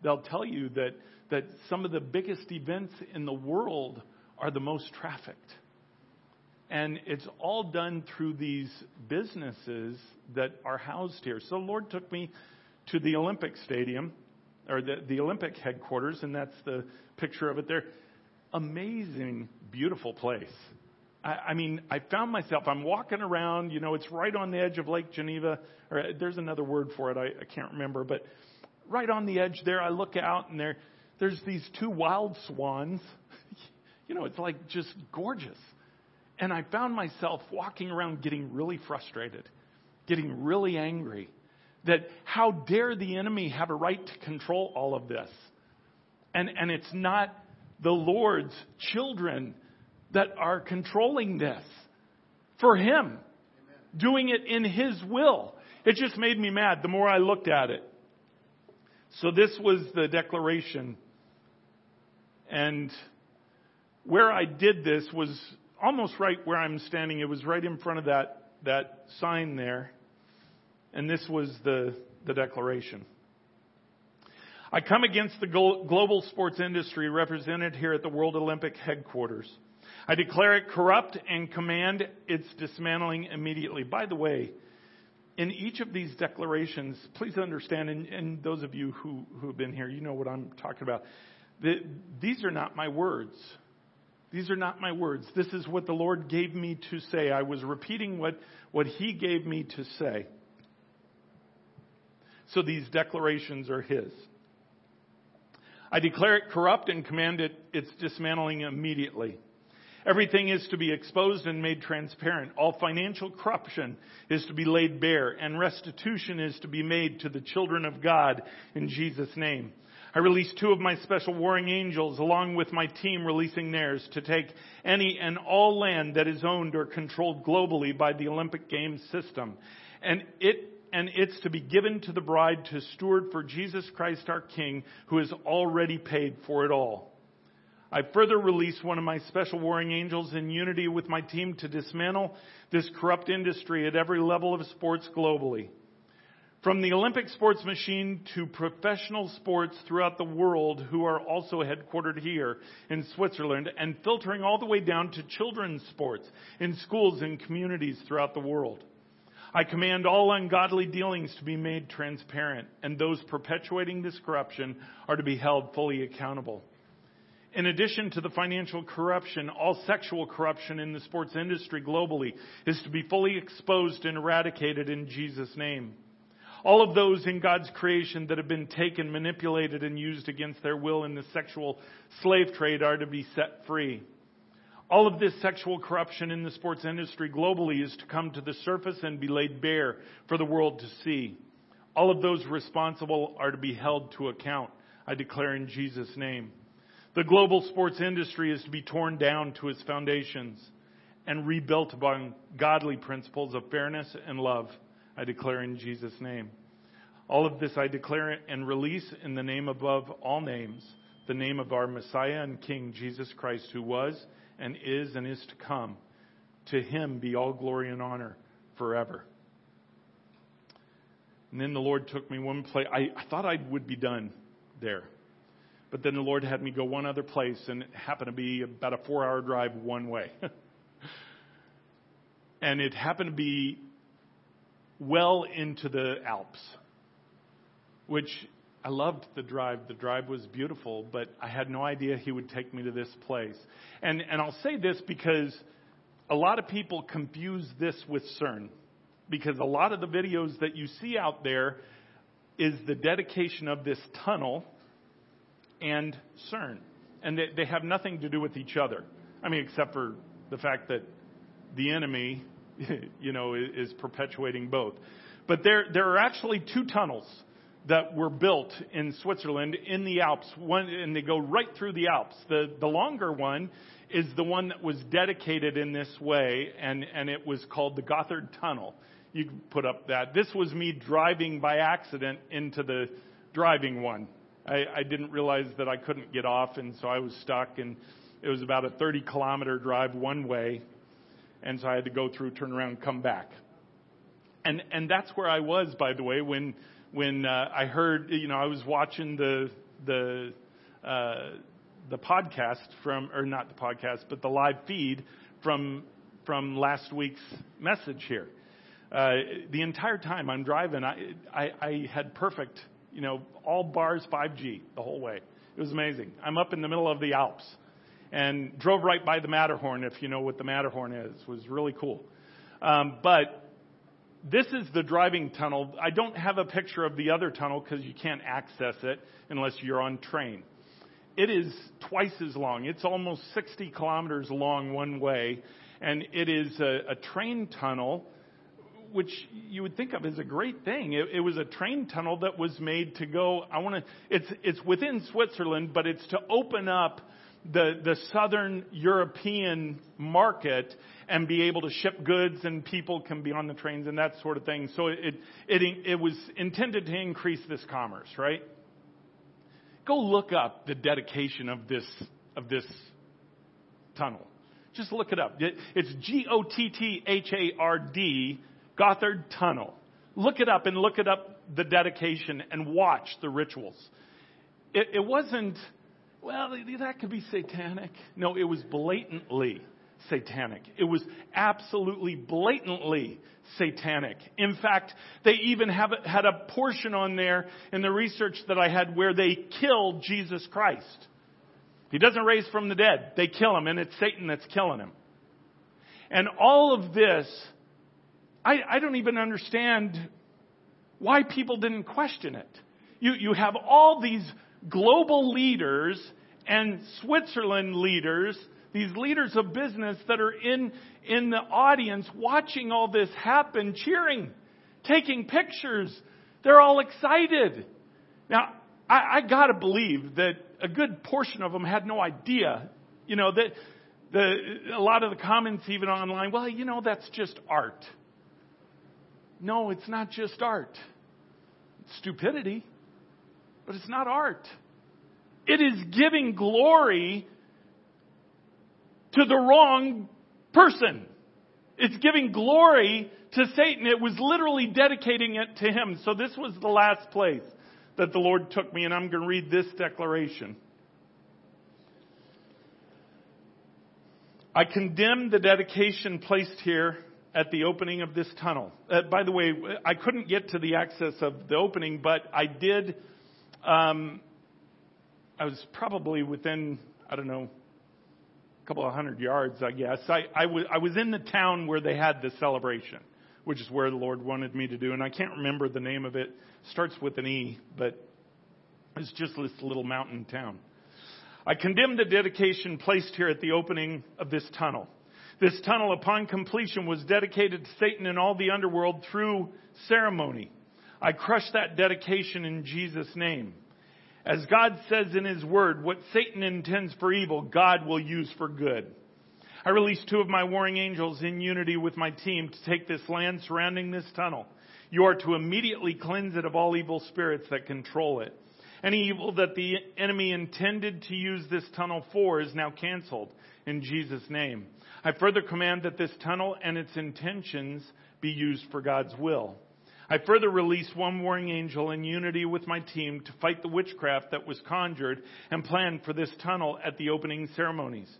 they'll tell you that, that some of the biggest events in the world are the most trafficked. And it's all done through these businesses that are housed here. So the Lord took me to the Olympic Stadium, or the, the Olympic headquarters, and that's the picture of it there. Amazing, beautiful place. I, I mean, I found myself, I'm walking around, you know, it's right on the edge of Lake Geneva, or there's another word for it, I, I can't remember, but right on the edge there, I look out and there, there's these two wild swans. you know, it's like just gorgeous. And I found myself walking around getting really frustrated, getting really angry. That how dare the enemy have a right to control all of this? And, and it's not the Lord's children that are controlling this for Him, Amen. doing it in His will. It just made me mad the more I looked at it. So this was the declaration. And where I did this was almost right where I'm standing. It was right in front of that, that sign there. And this was the, the declaration. I come against the global sports industry represented here at the World Olympic headquarters. I declare it corrupt and command its dismantling immediately. By the way, in each of these declarations, please understand, and, and those of you who, who have been here, you know what I'm talking about. The, these are not my words. These are not my words. This is what the Lord gave me to say. I was repeating what, what He gave me to say. So these declarations are His. I declare it corrupt and command it, its dismantling immediately. Everything is to be exposed and made transparent. All financial corruption is to be laid bare, and restitution is to be made to the children of God in Jesus' name. I release two of my special warring angels along with my team releasing theirs to take any and all land that is owned or controlled globally by the Olympic Games system. And it and it's to be given to the bride to steward for Jesus Christ our King, who has already paid for it all. I further release one of my special warring angels in unity with my team to dismantle this corrupt industry at every level of sports globally. From the Olympic sports machine to professional sports throughout the world who are also headquartered here in Switzerland and filtering all the way down to children's sports in schools and communities throughout the world. I command all ungodly dealings to be made transparent and those perpetuating this corruption are to be held fully accountable. In addition to the financial corruption, all sexual corruption in the sports industry globally is to be fully exposed and eradicated in Jesus' name. All of those in God's creation that have been taken, manipulated, and used against their will in the sexual slave trade are to be set free. All of this sexual corruption in the sports industry globally is to come to the surface and be laid bare for the world to see. All of those responsible are to be held to account. I declare in Jesus' name. The global sports industry is to be torn down to its foundations and rebuilt upon godly principles of fairness and love. I declare in Jesus' name. All of this I declare and release in the name above all names, the name of our Messiah and King, Jesus Christ, who was and is and is to come. To him be all glory and honor forever. And then the Lord took me one place. I, I thought I would be done there. But then the Lord had me go one other place, and it happened to be about a four hour drive one way. and it happened to be well into the Alps, which I loved the drive. The drive was beautiful, but I had no idea he would take me to this place. And, and I'll say this because a lot of people confuse this with CERN. Because a lot of the videos that you see out there is the dedication of this tunnel and CERN. And they, they have nothing to do with each other. I mean, except for the fact that the enemy you know, is perpetuating both. But there, there are actually two tunnels that were built in Switzerland in the Alps, one, and they go right through the Alps. The, the longer one is the one that was dedicated in this way, and, and it was called the Gotthard Tunnel. You put up that. This was me driving by accident into the driving one. I, I didn't realize that I couldn't get off, and so I was stuck, and it was about a 30 kilometer drive one way and so I had to go through, turn around, come back. And and that's where I was, by the way, when when uh, I heard, you know, I was watching the the uh, the podcast from, or not the podcast, but the live feed from from last week's message here. Uh, the entire time I'm driving, I, I I had perfect, you know, all bars 5G the whole way. It was amazing. I'm up in the middle of the Alps and drove right by the Matterhorn, if you know what the Matterhorn is. It was really cool. Um, but this is the driving tunnel. I don't have a picture of the other tunnel because you can't access it unless you're on train. It is twice as long. It's almost 60 kilometers long one way, and it is a, a train tunnel, which you would think of as a great thing. It, it was a train tunnel that was made to go. I want to. It's it's within Switzerland, but it's to open up the, the southern European market and be able to ship goods and people can be on the trains and that sort of thing. So it, it, it was intended to increase this commerce, right? Go look up the dedication of this, of this tunnel. Just look it up. It's G-O-T-T-H-A-R-D, Gotthard Tunnel. Look it up and look it up the dedication and watch the rituals. It, it wasn't well, that could be satanic. No, it was blatantly satanic. It was absolutely blatantly satanic. In fact, they even have, had a portion on there in the research that I had where they killed Jesus Christ. He doesn't raise from the dead. They kill him, and it's Satan that's killing him. And all of this, I, I don't even understand why people didn't question it. You, you have all these global leaders and Switzerland leaders, these leaders of business that are in, in the audience watching all this happen, cheering, taking pictures. They're all excited. Now, I, I gotta believe that a good portion of them had no idea, you know, that the, a lot of the comments even online, well, you know, that's just art. No, it's not just art. It's stupidity, but it's not art. It is giving glory to the wrong person. It's giving glory to Satan. It was literally dedicating it to him. So this was the last place that the Lord took me, and I'm going to read this declaration. I condemn the dedication placed here at the opening of this tunnel. Uh, by the way, I couldn't get to the access of the opening, but I did. Um, I was probably within, I don't know, a couple of hundred yards, I guess. I, I, w- I was in the town where they had the celebration, which is where the Lord wanted me to do. And I can't remember the name of it. starts with an E, but it's just this little mountain town. I condemn the dedication placed here at the opening of this tunnel. This tunnel, upon completion, was dedicated to Satan and all the underworld through ceremony. I crush that dedication in Jesus' name. As God says in His Word, what Satan intends for evil, God will use for good. I release two of my warring angels in unity with my team to take this land surrounding this tunnel. You are to immediately cleanse it of all evil spirits that control it. Any evil that the enemy intended to use this tunnel for is now canceled in Jesus' name. I further command that this tunnel and its intentions be used for God's will. I further release one warring angel in unity with my team to fight the witchcraft that was conjured and planned for this tunnel at the opening ceremonies.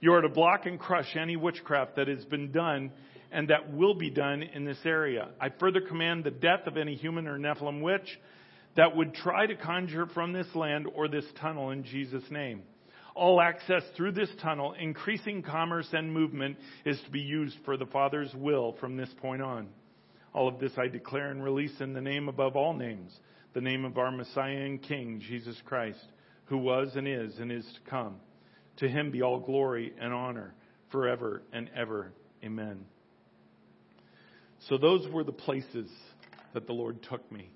You are to block and crush any witchcraft that has been done and that will be done in this area. I further command the death of any human or Nephilim witch, that would try to conjure from this land or this tunnel in Jesus' name. All access through this tunnel, increasing commerce and movement, is to be used for the Father's will from this point on. All of this I declare and release in the name above all names, the name of our Messiah and King, Jesus Christ, who was and is and is to come. To him be all glory and honor forever and ever. Amen. So those were the places that the Lord took me.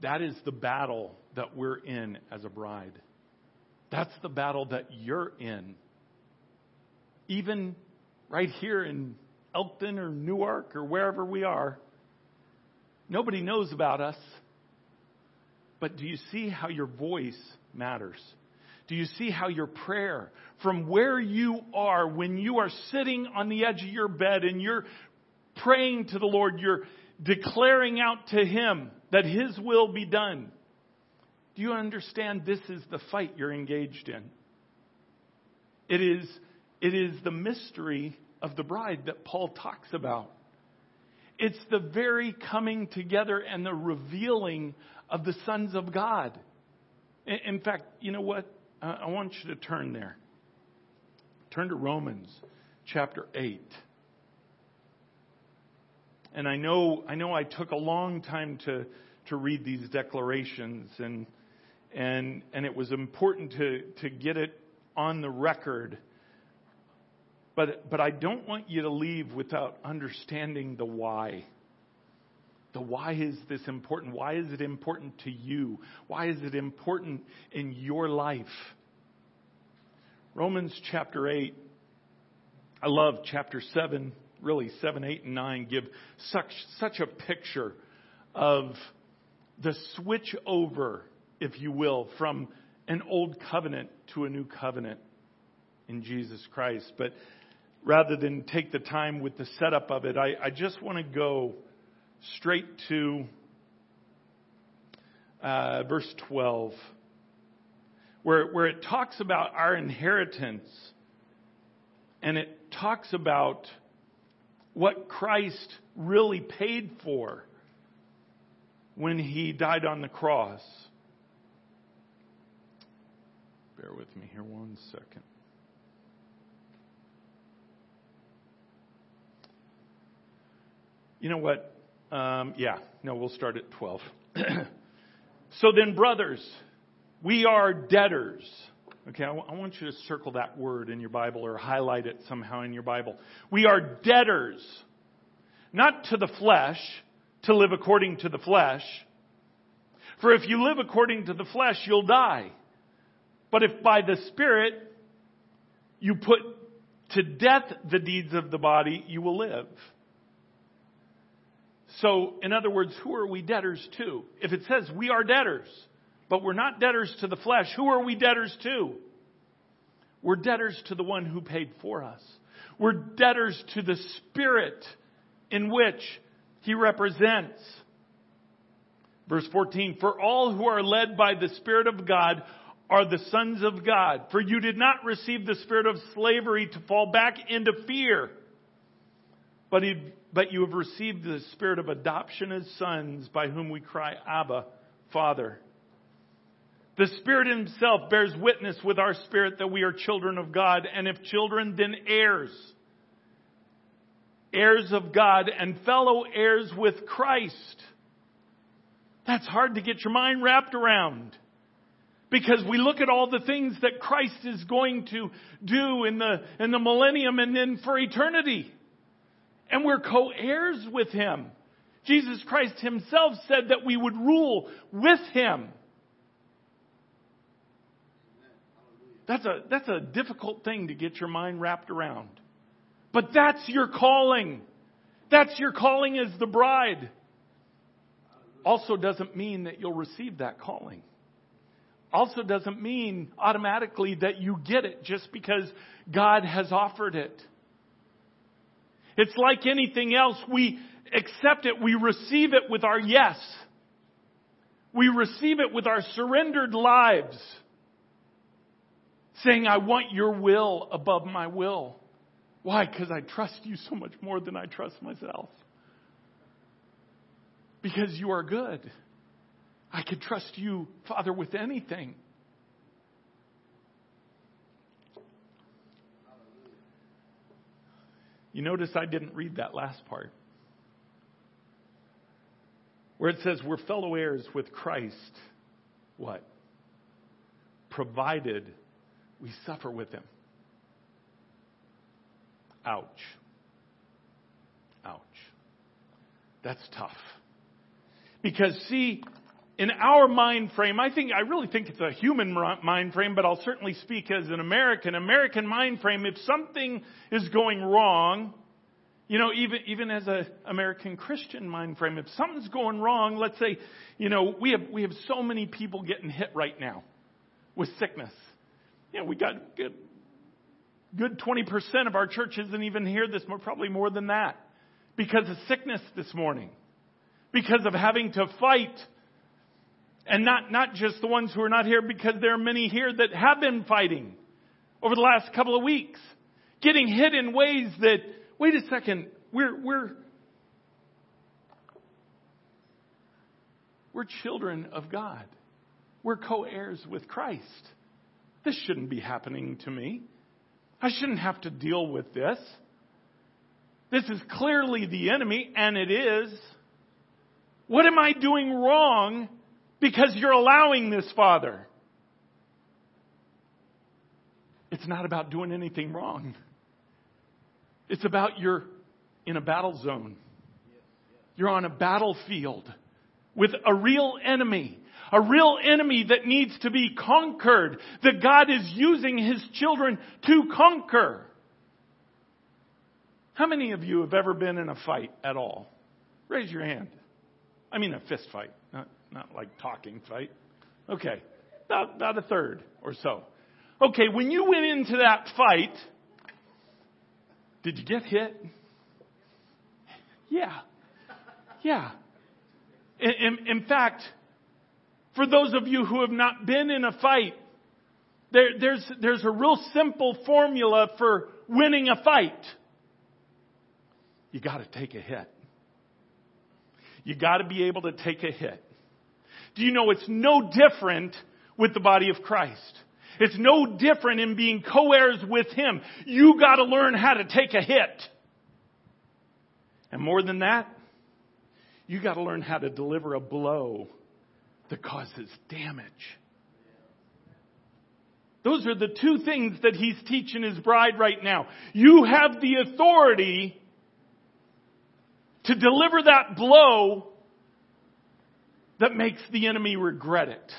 That is the battle that we're in as a bride. That's the battle that you're in. Even right here in Elkton or Newark or wherever we are, nobody knows about us. But do you see how your voice matters? Do you see how your prayer, from where you are, when you are sitting on the edge of your bed and you're praying to the Lord, you're declaring out to Him that His will be done. Do you understand this is the fight you're engaged in? It is, it is the mystery of the bride that Paul talks about. It's the very coming together and the revealing of the sons of God. In fact, you know what? Uh, I want you to turn there. Turn to Romans chapter 8 and I know I know I took a long time to to read these declarations and and and it was important to to get it on the record. But but I don't want you to leave without understanding the why. The why is this important? Why is it important to you? Why is it important in your life? Romans chapter 8. I love chapter 7 really 7, 8, and 9 give such, such a picture of the switch over, if you will, from an old covenant to a new covenant in Jesus Christ. But rather than take the time with the setup of it, I, I just want to go straight to uh, verse 12, where, where it talks about our inheritance and it talks about what Christ really paid for when he died on the cross. Bear with me here one second. You know what? Um, yeah, no, we'll start at 12. so then, brothers, we are debtors Okay, I, w- I want you to circle that word in your Bible or highlight it somehow in your Bible. We are debtors, not to the flesh, to live according to the flesh. For if you live according to the flesh, you'll die. But if by the Spirit you put to death the deeds of the body, you will live. So, in other words, who are we debtors to? If it says we are debtors, but we're not debtors to the flesh. Who are we debtors to? We're debtors to the one who paid for us. We're debtors to the Spirit in which He represents. Verse 14, for all who are led by the Spirit of God are the sons of God. For you did not receive the spirit of slavery to fall back into fear, but, he, but you have received the spirit of adoption as sons by whom we cry, Abba, Father. The Spirit Himself bears witness with our spirit that we are children of God, and if children, then heirs. Heirs of God and fellow heirs with Christ. That's hard to get your mind wrapped around. Because we look at all the things that Christ is going to do in the, in the millennium and then for eternity. And we're co-heirs with Him. Jesus Christ Himself said that we would rule with Him. That's a, that's a difficult thing to get your mind wrapped around. But that's your calling. That's your calling as the bride. Also doesn't mean that you'll receive that calling. Also doesn't mean automatically that you get it just because God has offered it. It's like anything else. We accept it. We receive it with our yes. We receive it with our surrendered lives saying, I want your will above my will. Why? Because I trust you so much more than I trust myself. Because you are good. I could trust you, Father, with anything. You notice I didn't read that last part. Where it says we're fellow heirs with Christ. What? Provided we suffer with him. Ouch. Ouch. That's tough. Because, see, in our mind frame, I think, I really think it's a human mind frame, but I'll certainly speak as an American. American mind frame, if something is going wrong, you know, even, even as an American Christian mind frame, if something's going wrong, let's say, you know, we have, we have so many people getting hit right now with sickness you know, we got good, good 20% of our church isn't even here this morning, probably more than that, because of sickness this morning, because of having to fight. And not, not just the ones who are not here, because there are many here that have been fighting over the last couple of weeks, getting hit in ways that, wait a second, we're, we're, we're children of God. We're co-heirs with Christ. This shouldn't be happening to me. I shouldn't have to deal with this. This is clearly the enemy, and it is. What am I doing wrong because you're allowing this, Father? It's not about doing anything wrong. It's about you're in a battle zone. You're on a battlefield with a real enemy a real enemy that needs to be conquered, that God is using His children to conquer. How many of you have ever been in a fight at all? Raise your hand. I mean a fist fight, not, not like talking fight. Okay. About, about a third or so. Okay, when you went into that fight, did you get hit? Yeah. Yeah. In, in, in fact, for those of you who have not been in a fight, there, there's, there's a real simple formula for winning a fight. You gotta take a hit. You gotta be able to take a hit. Do you know it's no different with the body of Christ? It's no different in being co-heirs with Him. You gotta learn how to take a hit. And more than that, you gotta learn how to deliver a blow that causes damage. Those are the two things that he's teaching his bride right now. You have the authority to deliver that blow that makes the enemy regret it.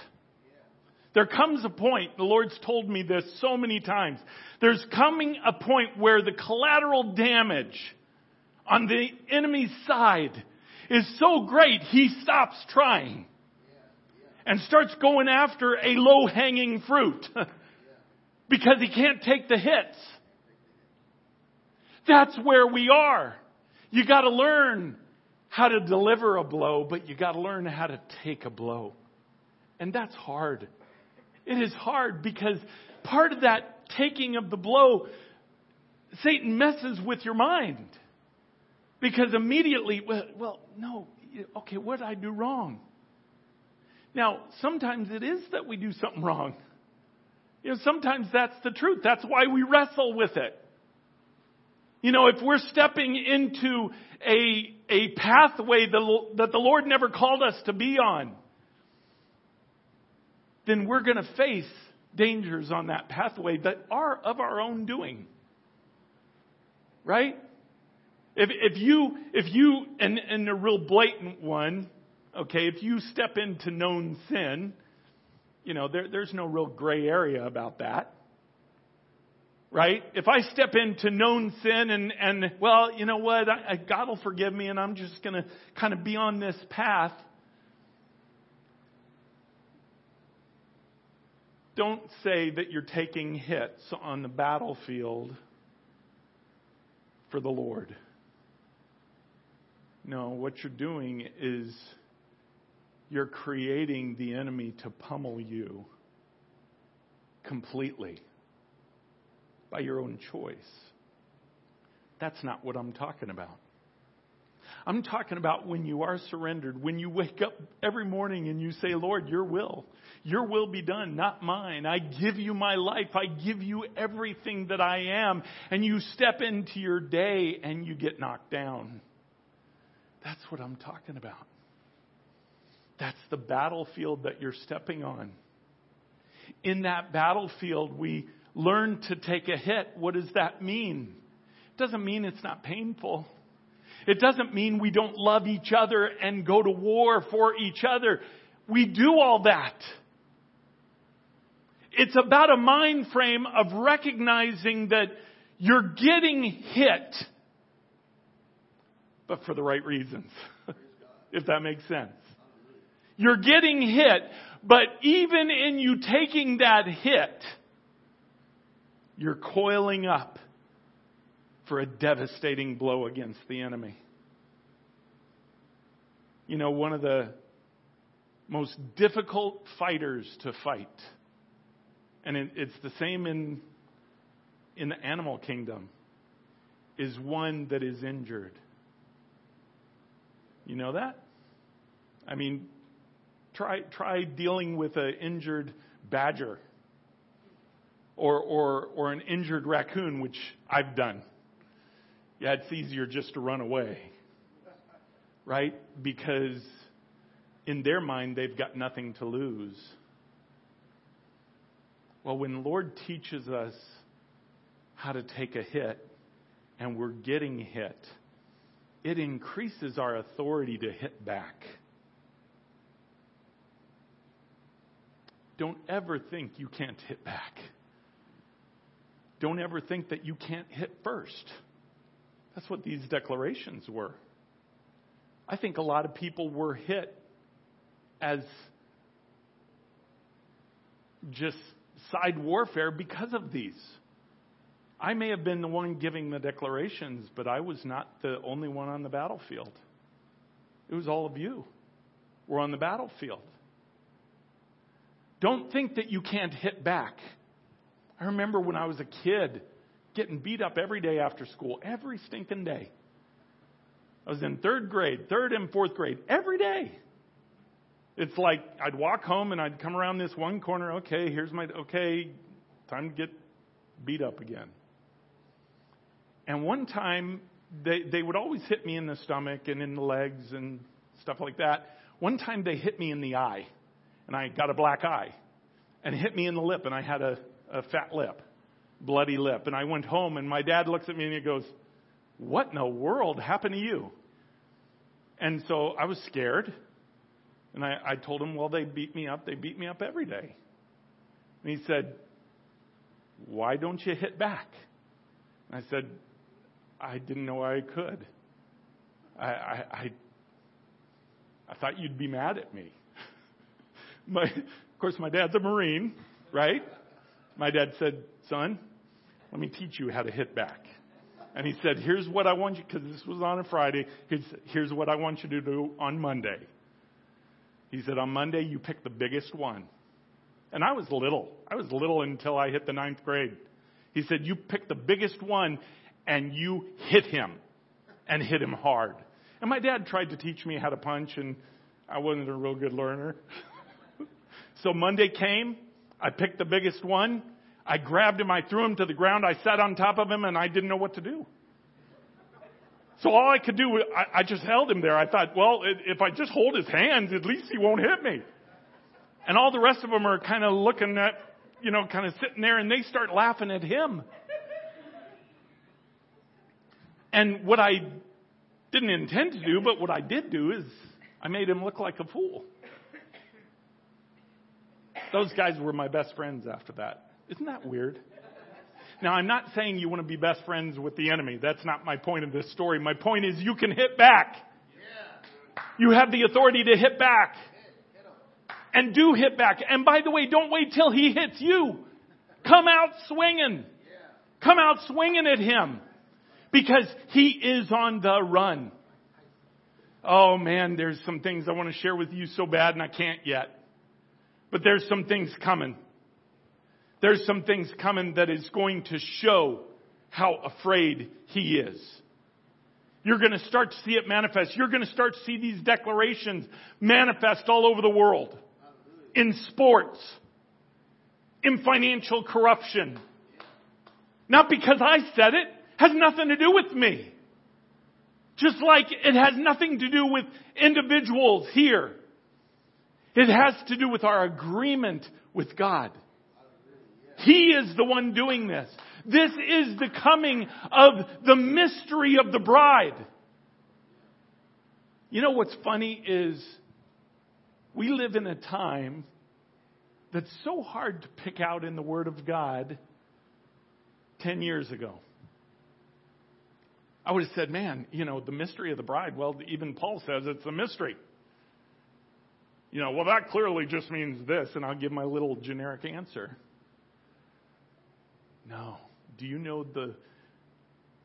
There comes a point, the Lord's told me this so many times, there's coming a point where the collateral damage on the enemy's side is so great, he stops trying and starts going after a low hanging fruit. because he can't take the hits. That's where we are. You gotta learn how to deliver a blow, but you gotta learn how to take a blow. And that's hard. It is hard because part of that taking of the blow, Satan messes with your mind. Because immediately, well, well no, okay, what did I do wrong? Now, sometimes it is that we do something wrong. You know, sometimes that's the truth. That's why we wrestle with it. You know, if we're stepping into a, a pathway that the Lord never called us to be on, then we're going to face dangers on that pathway that are of our own doing. Right? If, if you, if you, and, and a real blatant one, okay, if you step into known sin, you know, there, there's no real gray area about that. Right? If I step into known sin and, and well, you know what, I, God will forgive me and I'm just going to kind of be on this path. Don't say that you're taking hits on the battlefield for the Lord. No, what you're doing is you're creating the enemy to pummel you completely by your own choice. That's not what I'm talking about. I'm talking about when you are surrendered, when you wake up every morning and you say, Lord, your will, your will be done, not mine. I give you my life. I give you everything that I am. And you step into your day and you get knocked down. That's what I'm talking about. That's the battlefield that you're stepping on. In that battlefield, we learn to take a hit. What does that mean? It doesn't mean it's not painful. It doesn't mean we don't love each other and go to war for each other. We do all that. It's about a mind frame of recognizing that you're getting hit, but for the right reasons. if that makes sense. You're getting hit, but even in you taking that hit, you're coiling up for a devastating blow against the enemy. You know, one of the most difficult fighters to fight, and it, it's the same in, in the animal kingdom, is one that is injured. You know that? I mean, try, try dealing with an injured badger or, or, or an injured raccoon, which I've done. Yeah, it's easier just to run away. Right? Because in their mind, they've got nothing to lose. Well, when Lord teaches us how to take a hit and we're getting hit, it increases our authority to hit back. Don't ever think you can't hit back. Don't ever think that you can't hit first. That's what these declarations were. I think a lot of people were hit as just side warfare because of these. I may have been the one giving the declarations, but I was not the only one on the battlefield. It was all of you were on the battlefield. Don't think that you can't hit back. I remember when I was a kid getting beat up every day after school, every stinking day. I was in third grade, third and fourth grade, every day. It's like I'd walk home and I'd come around this one corner. Okay, here's my, okay, time to get beat up again. And one time, they, they would always hit me in the stomach and in the legs and stuff like that. One time they hit me in the eye and I got a black eye, and hit me in the lip, and I had a, a fat lip, bloody lip. And I went home, and my dad looks at me and he goes, What in the world happened to you? And so I was scared. And I, I told him, Well, they beat me up. They beat me up every day. And he said, Why don't you hit back? And I said, I didn't know I could. I, I, I, I thought you'd be mad at me my, of course, my dad's a Marine, right? My dad said, son, let me teach you how to hit back. And he said, here's what I want you, because this was on a Friday, here's what I want you to do on Monday. He said, on Monday, you pick the biggest one. And I was little. I was little until I hit the ninth grade. He said, you pick the biggest one and you hit him and hit him hard. And my dad tried to teach me how to punch and I wasn't a real good learner. so Monday came. I picked the biggest one I grabbed him, I threw him to the ground, I sat on top of him, and I didn't know what to do. So all I could do, I, I just held him there. I thought, well, if I just hold his hands, at least he won't hit me. And all the rest of them are kind of looking at, you know, kind of sitting there, and they start laughing at him. And what I didn't intend to do, but what I did do is I made him look like a fool. Those guys were my best friends after that. Isn't that weird? Now, I'm not saying you want to be best friends with the enemy. That's not my point of this story. My point is you can hit back. You have the authority to hit back. And do hit back. And by the way, don't wait till he hits you. Come out swinging. Come out swinging at him. Because he is on the run. Oh man, there's some things I want to share with you so bad and I can't yet. But there's some things coming there's some things coming that is going to show how afraid he is. You're going to start to see it manifest. You're going to start to see these declarations manifest all over the world. In sports. In financial corruption. Not because I said it. Has nothing to do with me. Just like it has nothing to do with individuals here. It has to do with our agreement with God. He is the one doing this. This is the coming of the mystery of the bride. You know what's funny is we live in a time that's so hard to pick out in the Word of God 10 years ago. I would have said, man, you know, the mystery of the bride, well, even Paul says it's a mystery. You know, well, that clearly just means this, and I'll give my little generic answer. No. Do you know the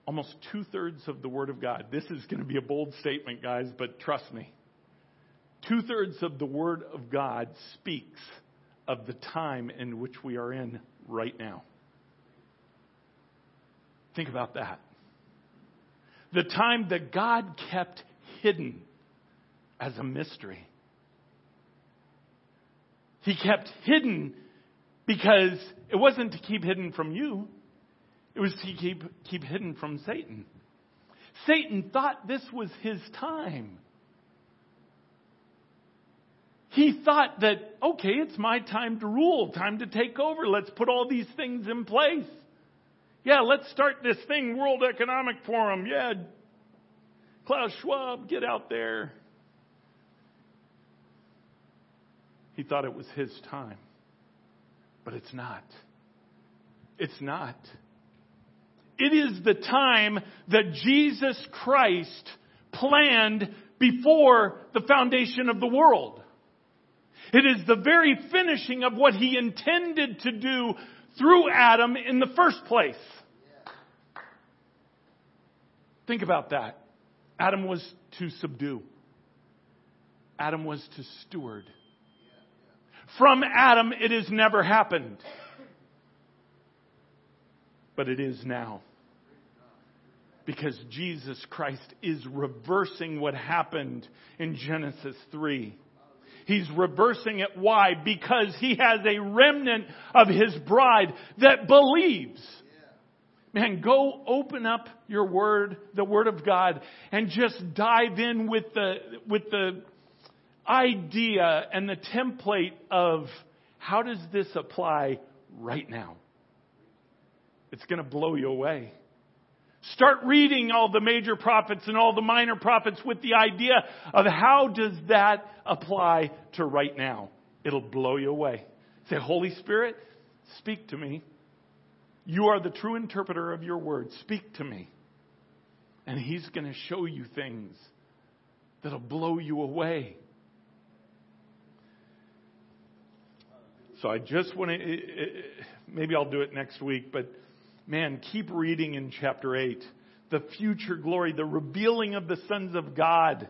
almost two thirds of the Word of God? This is going to be a bold statement, guys, but trust me. Two thirds of the Word of God speaks of the time in which we are in right now. Think about that. The time that God kept hidden as a mystery. He kept hidden because it wasn't to keep hidden from you. It was to keep, keep hidden from Satan. Satan thought this was his time. He thought that, okay, it's my time to rule, time to take over. Let's put all these things in place. Yeah, let's start this thing, World Economic Forum. Yeah, Klaus Schwab, get out there. He thought it was his time. But it's not. It's not. It is the time that Jesus Christ planned before the foundation of the world. It is the very finishing of what he intended to do through Adam in the first place. Think about that. Adam was to subdue. Adam was to steward. From Adam, it has never happened. But it is now. Because Jesus Christ is reversing what happened in Genesis 3. He's reversing it. Why? Because he has a remnant of his bride that believes. Man, go open up your word, the word of God, and just dive in with the, with the idea and the template of how does this apply right now? It's going to blow you away. Start reading all the major prophets and all the minor prophets with the idea of how does that apply to right now? It'll blow you away. Say, Holy Spirit, speak to me. You are the true interpreter of your word. Speak to me. And He's going to show you things that'll blow you away. So I just want to, maybe I'll do it next week, but man, keep reading in chapter 8. The future glory, the revealing of the sons of God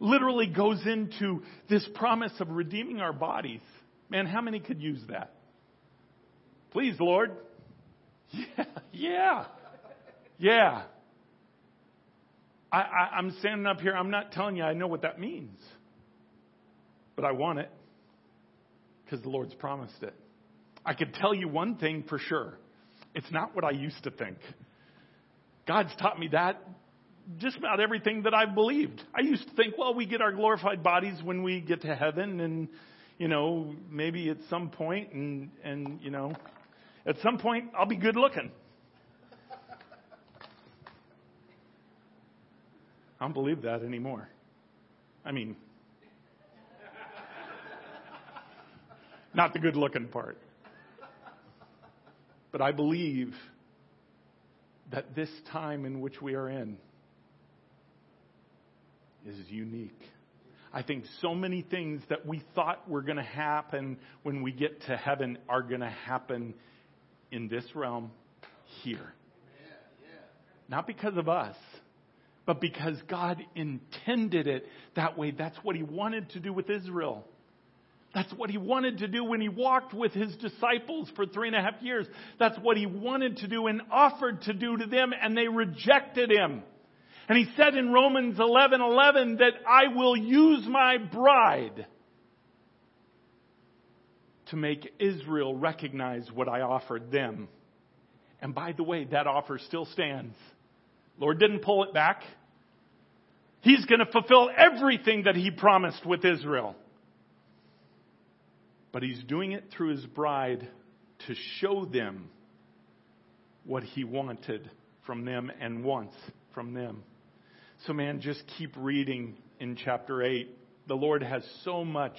literally goes into this promise of redeeming our bodies. Man, how many could use that? Please, Lord. Yeah, yeah, yeah. I, I, I'm standing up here. I'm not telling you I know what that means, but I want it because the Lord's promised it. I could tell you one thing for sure. It's not what I used to think. God's taught me that just about everything that I've believed. I used to think, well, we get our glorified bodies when we get to heaven and, you know, maybe at some point and, and, you know, at some point I'll be good looking. I don't believe that anymore. I mean, not the good looking part. But I believe that this time in which we are in is unique. I think so many things that we thought were going to happen when we get to heaven are going to happen in this realm here. Not because of us, but because God intended it that way. That's what He wanted to do with Israel. That's what He wanted to do when He walked with His disciples for three and a half years. That's what He wanted to do and offered to do to them, and they rejected Him. And he said in Romans 11, 11 that I will use my bride to make Israel recognize what I offered them. And by the way, that offer still stands. Lord didn't pull it back. He's going to fulfill everything that he promised with Israel. But he's doing it through his bride to show them what he wanted from them and wants from them. So, man, just keep reading in chapter 8. The Lord has so much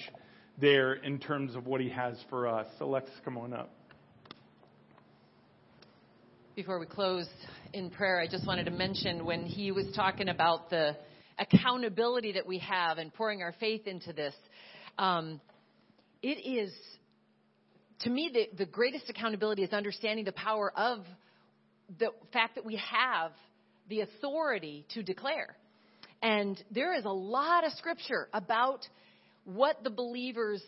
there in terms of what He has for us. So, let's come on up. Before we close in prayer, I just wanted to mention when he was talking about the accountability that we have and pouring our faith into this. Um, it is, to me, the, the greatest accountability is understanding the power of the fact that we have the authority to declare. And there is a lot of scripture about what the believer's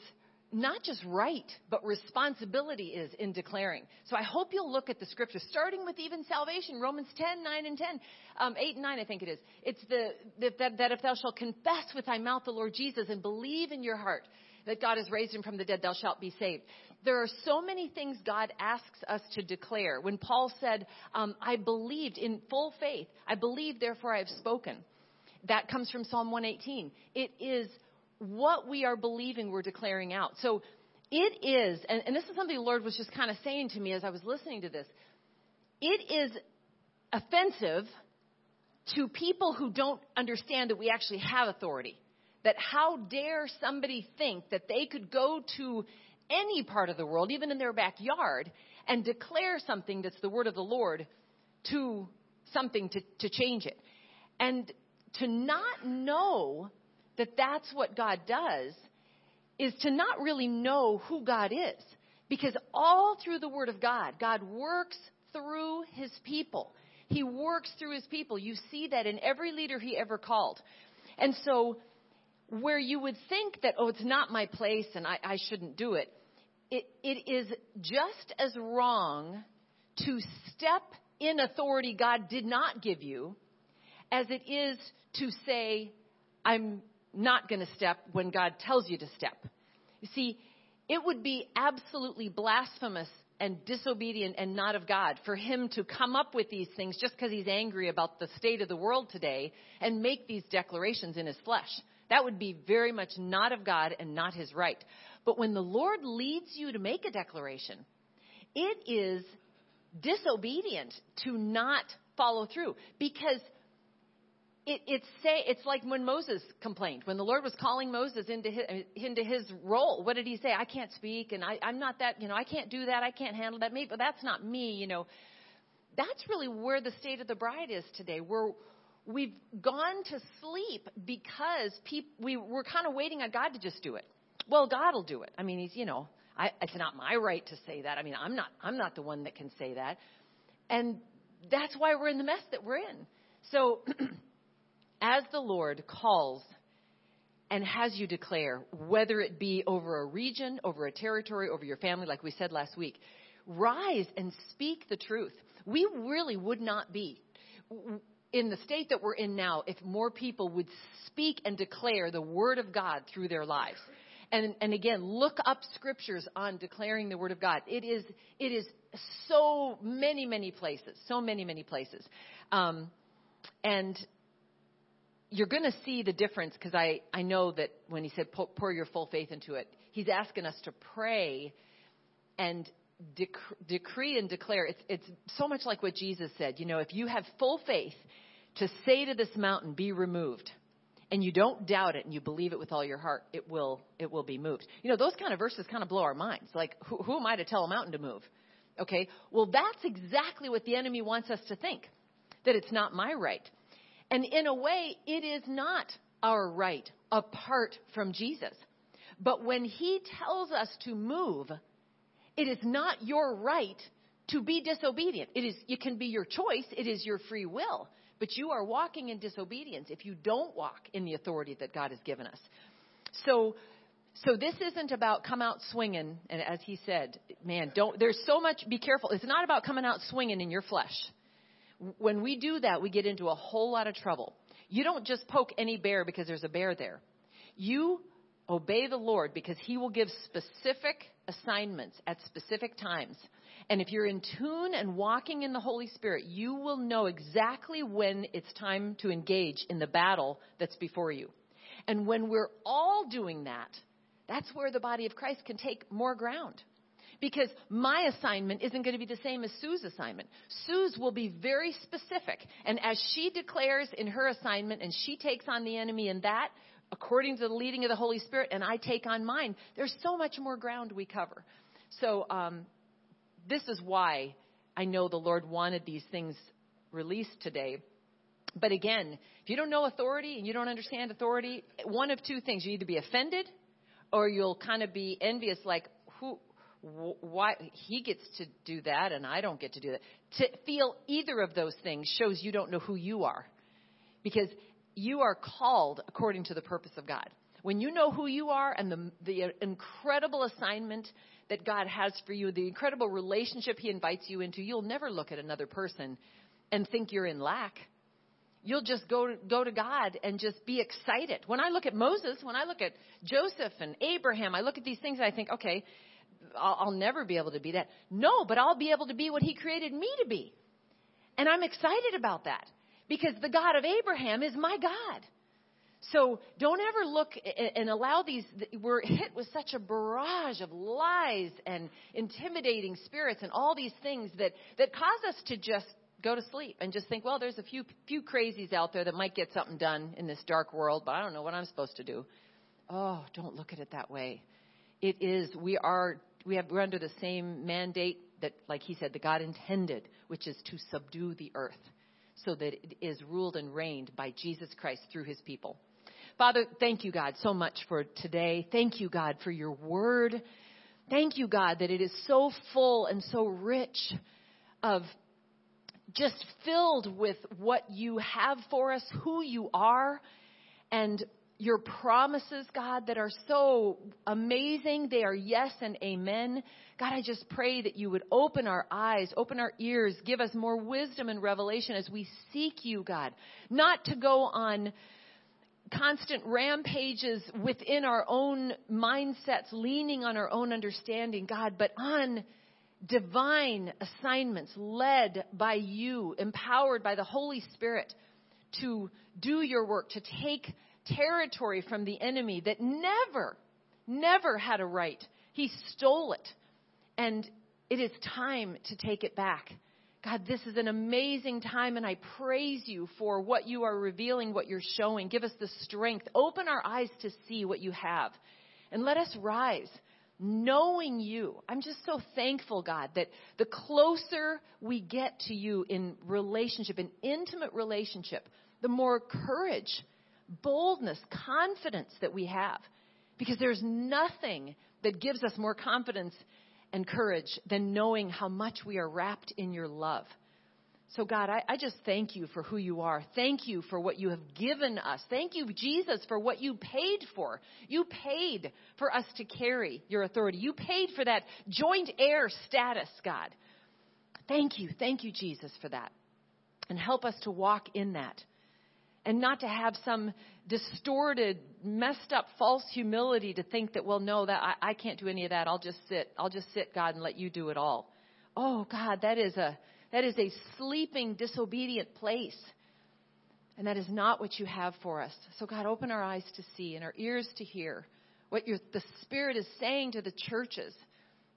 not just right, but responsibility is in declaring. So I hope you'll look at the scripture, starting with even salvation, Romans 10, 9 and 10, um, 8 and 9, I think it is. It's the, that, that if thou shalt confess with thy mouth the Lord Jesus and believe in your heart that God has raised him from the dead, thou shalt be saved. There are so many things God asks us to declare. When Paul said, um, I believed in full faith, I believe, therefore I have spoken. That comes from Psalm 118. It is what we are believing we're declaring out. So it is, and, and this is something the Lord was just kind of saying to me as I was listening to this. It is offensive to people who don't understand that we actually have authority. That how dare somebody think that they could go to any part of the world, even in their backyard, and declare something that's the word of the Lord to something to, to change it. And to not know that that's what God does is to not really know who God is. Because all through the Word of God, God works through His people. He works through His people. You see that in every leader He ever called. And so, where you would think that, oh, it's not my place and I, I shouldn't do it, it, it is just as wrong to step in authority God did not give you as it is to say, I'm not going to step when God tells you to step. You see, it would be absolutely blasphemous and disobedient and not of God for him to come up with these things just because he's angry about the state of the world today and make these declarations in his flesh. That would be very much not of God and not his right. But when the Lord leads you to make a declaration, it is disobedient to not follow through because it, it's say it's like when Moses complained when the Lord was calling Moses into his, into his role. What did he say? I can't speak, and I, I'm not that. You know, I can't do that. I can't handle that. Me, but that's not me. You know, that's really where the state of the bride is today. We're we've gone to sleep because peop, we we're kind of waiting on God to just do it. Well, God will do it. I mean, he's you know I, it's not my right to say that. I mean, I'm not, I'm not the one that can say that. And that's why we're in the mess that we're in. So, as the Lord calls and has you declare, whether it be over a region, over a territory, over your family, like we said last week, rise and speak the truth. We really would not be in the state that we're in now if more people would speak and declare the word of God through their lives. And, and again, look up scriptures on declaring the word of God. It is, it is so many, many places, so many, many places. Um, and you're going to see the difference because I, I know that when he said pour, your full faith into it, he's asking us to pray and dec- decree and declare. It's, it's so much like what Jesus said. You know, if you have full faith to say to this mountain, be removed, and you don't doubt it and you believe it with all your heart, it will, it will be moved. You know, those kind of verses kind of blow our minds. Like, who, who am I to tell a mountain to move? Okay. Well, that's exactly what the enemy wants us to think. That it's not my right. And in a way, it is not our right apart from Jesus. But when he tells us to move, it is not your right to be disobedient. It is, it can be your choice. It is your free will. But you are walking in disobedience if you don't walk in the authority that God has given us. So, so this isn't about come out swinging, and as he said, man, don't. There's so much. Be careful. It's not about coming out swinging in your flesh. When we do that, we get into a whole lot of trouble. You don't just poke any bear because there's a bear there. You obey the Lord because He will give specific assignments at specific times. And if you're in tune and walking in the Holy Spirit, you will know exactly when it's time to engage in the battle that's before you. And when we're all doing that, that's where the body of Christ can take more ground. Because my assignment isn't going to be the same as Sue's assignment. Sue's will be very specific. And as she declares in her assignment and she takes on the enemy in that, according to the leading of the Holy Spirit, and I take on mine, there's so much more ground we cover. So, um, this is why I know the Lord wanted these things released today. But again, if you don't know authority and you don't understand authority, one of two things. You either be offended or you'll kind of be envious, like, who, why he gets to do that and I don't get to do that. To feel either of those things shows you don't know who you are. Because you are called according to the purpose of God. When you know who you are and the, the incredible assignment that God has for you, the incredible relationship He invites you into, you'll never look at another person and think you're in lack. You'll just go to, go to God and just be excited. When I look at Moses, when I look at Joseph and Abraham, I look at these things and I think, okay, I'll, I'll never be able to be that. No, but I'll be able to be what He created me to be. And I'm excited about that because the God of Abraham is my God. So don't ever look and allow these, we're hit with such a barrage of lies and intimidating spirits and all these things that, that cause us to just go to sleep and just think, well, there's a few, few crazies out there that might get something done in this dark world, but I don't know what I'm supposed to do. Oh, don't look at it that way. It is, we are, we have, we're under the same mandate that, like he said, that God intended, which is to subdue the earth so that it is ruled and reigned by Jesus Christ through his people. Father, thank you, God, so much for today. Thank you, God, for your word. Thank you, God, that it is so full and so rich of just filled with what you have for us, who you are, and your promises, God, that are so amazing. They are yes and amen. God, I just pray that you would open our eyes, open our ears, give us more wisdom and revelation as we seek you, God. Not to go on constant rampages within our own mindsets, leaning on our own understanding, God, but on divine assignments led by you, empowered by the Holy Spirit to do your work, to take territory from the enemy that never, never had a right. He stole it. And it is time to take it back. God, this is an amazing time, and I praise you for what you are revealing, what you're showing. Give us the strength. Open our eyes to see what you have. And let us rise knowing you. I'm just so thankful, God, that the closer we get to you in relationship, in intimate relationship, the more courage boldness, confidence that we have Because there's nothing that gives us more confidence and courage than knowing how much we are wrapped in your love. So, God, I, I, just thank you for who you are. Thank you for what you have given us. Thank you, Jesus, for what you paid for. You paid for us to carry your authority. You paid for that joint heir status, God. Thank you. Thank you, Jesus, for that. And help us to walk in that. And not to have some distorted, messed up, false humility to think that, well, no, that I, I can't do any of that. I'll just sit. I'll just sit, God, and let you do it all. Oh, God, that is a that is a sleeping, disobedient place. And that is not what you have for us. So, God, open our eyes to see and our ears to hear what the Spirit is saying to the churches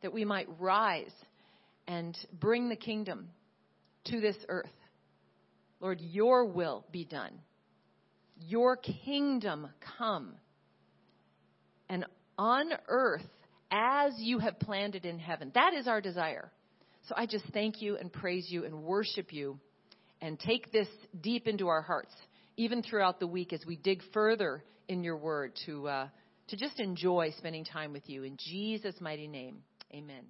that we might rise and bring the kingdom to this earth. Lord, your will be done. Your kingdom come. And on earth, as you have planned it in heaven. That is our desire. So I just thank you and praise you and worship you and take this deep into our hearts, even throughout the week as we dig further in your word to, uh, to just enjoy spending time with you. In Jesus' mighty name, amen.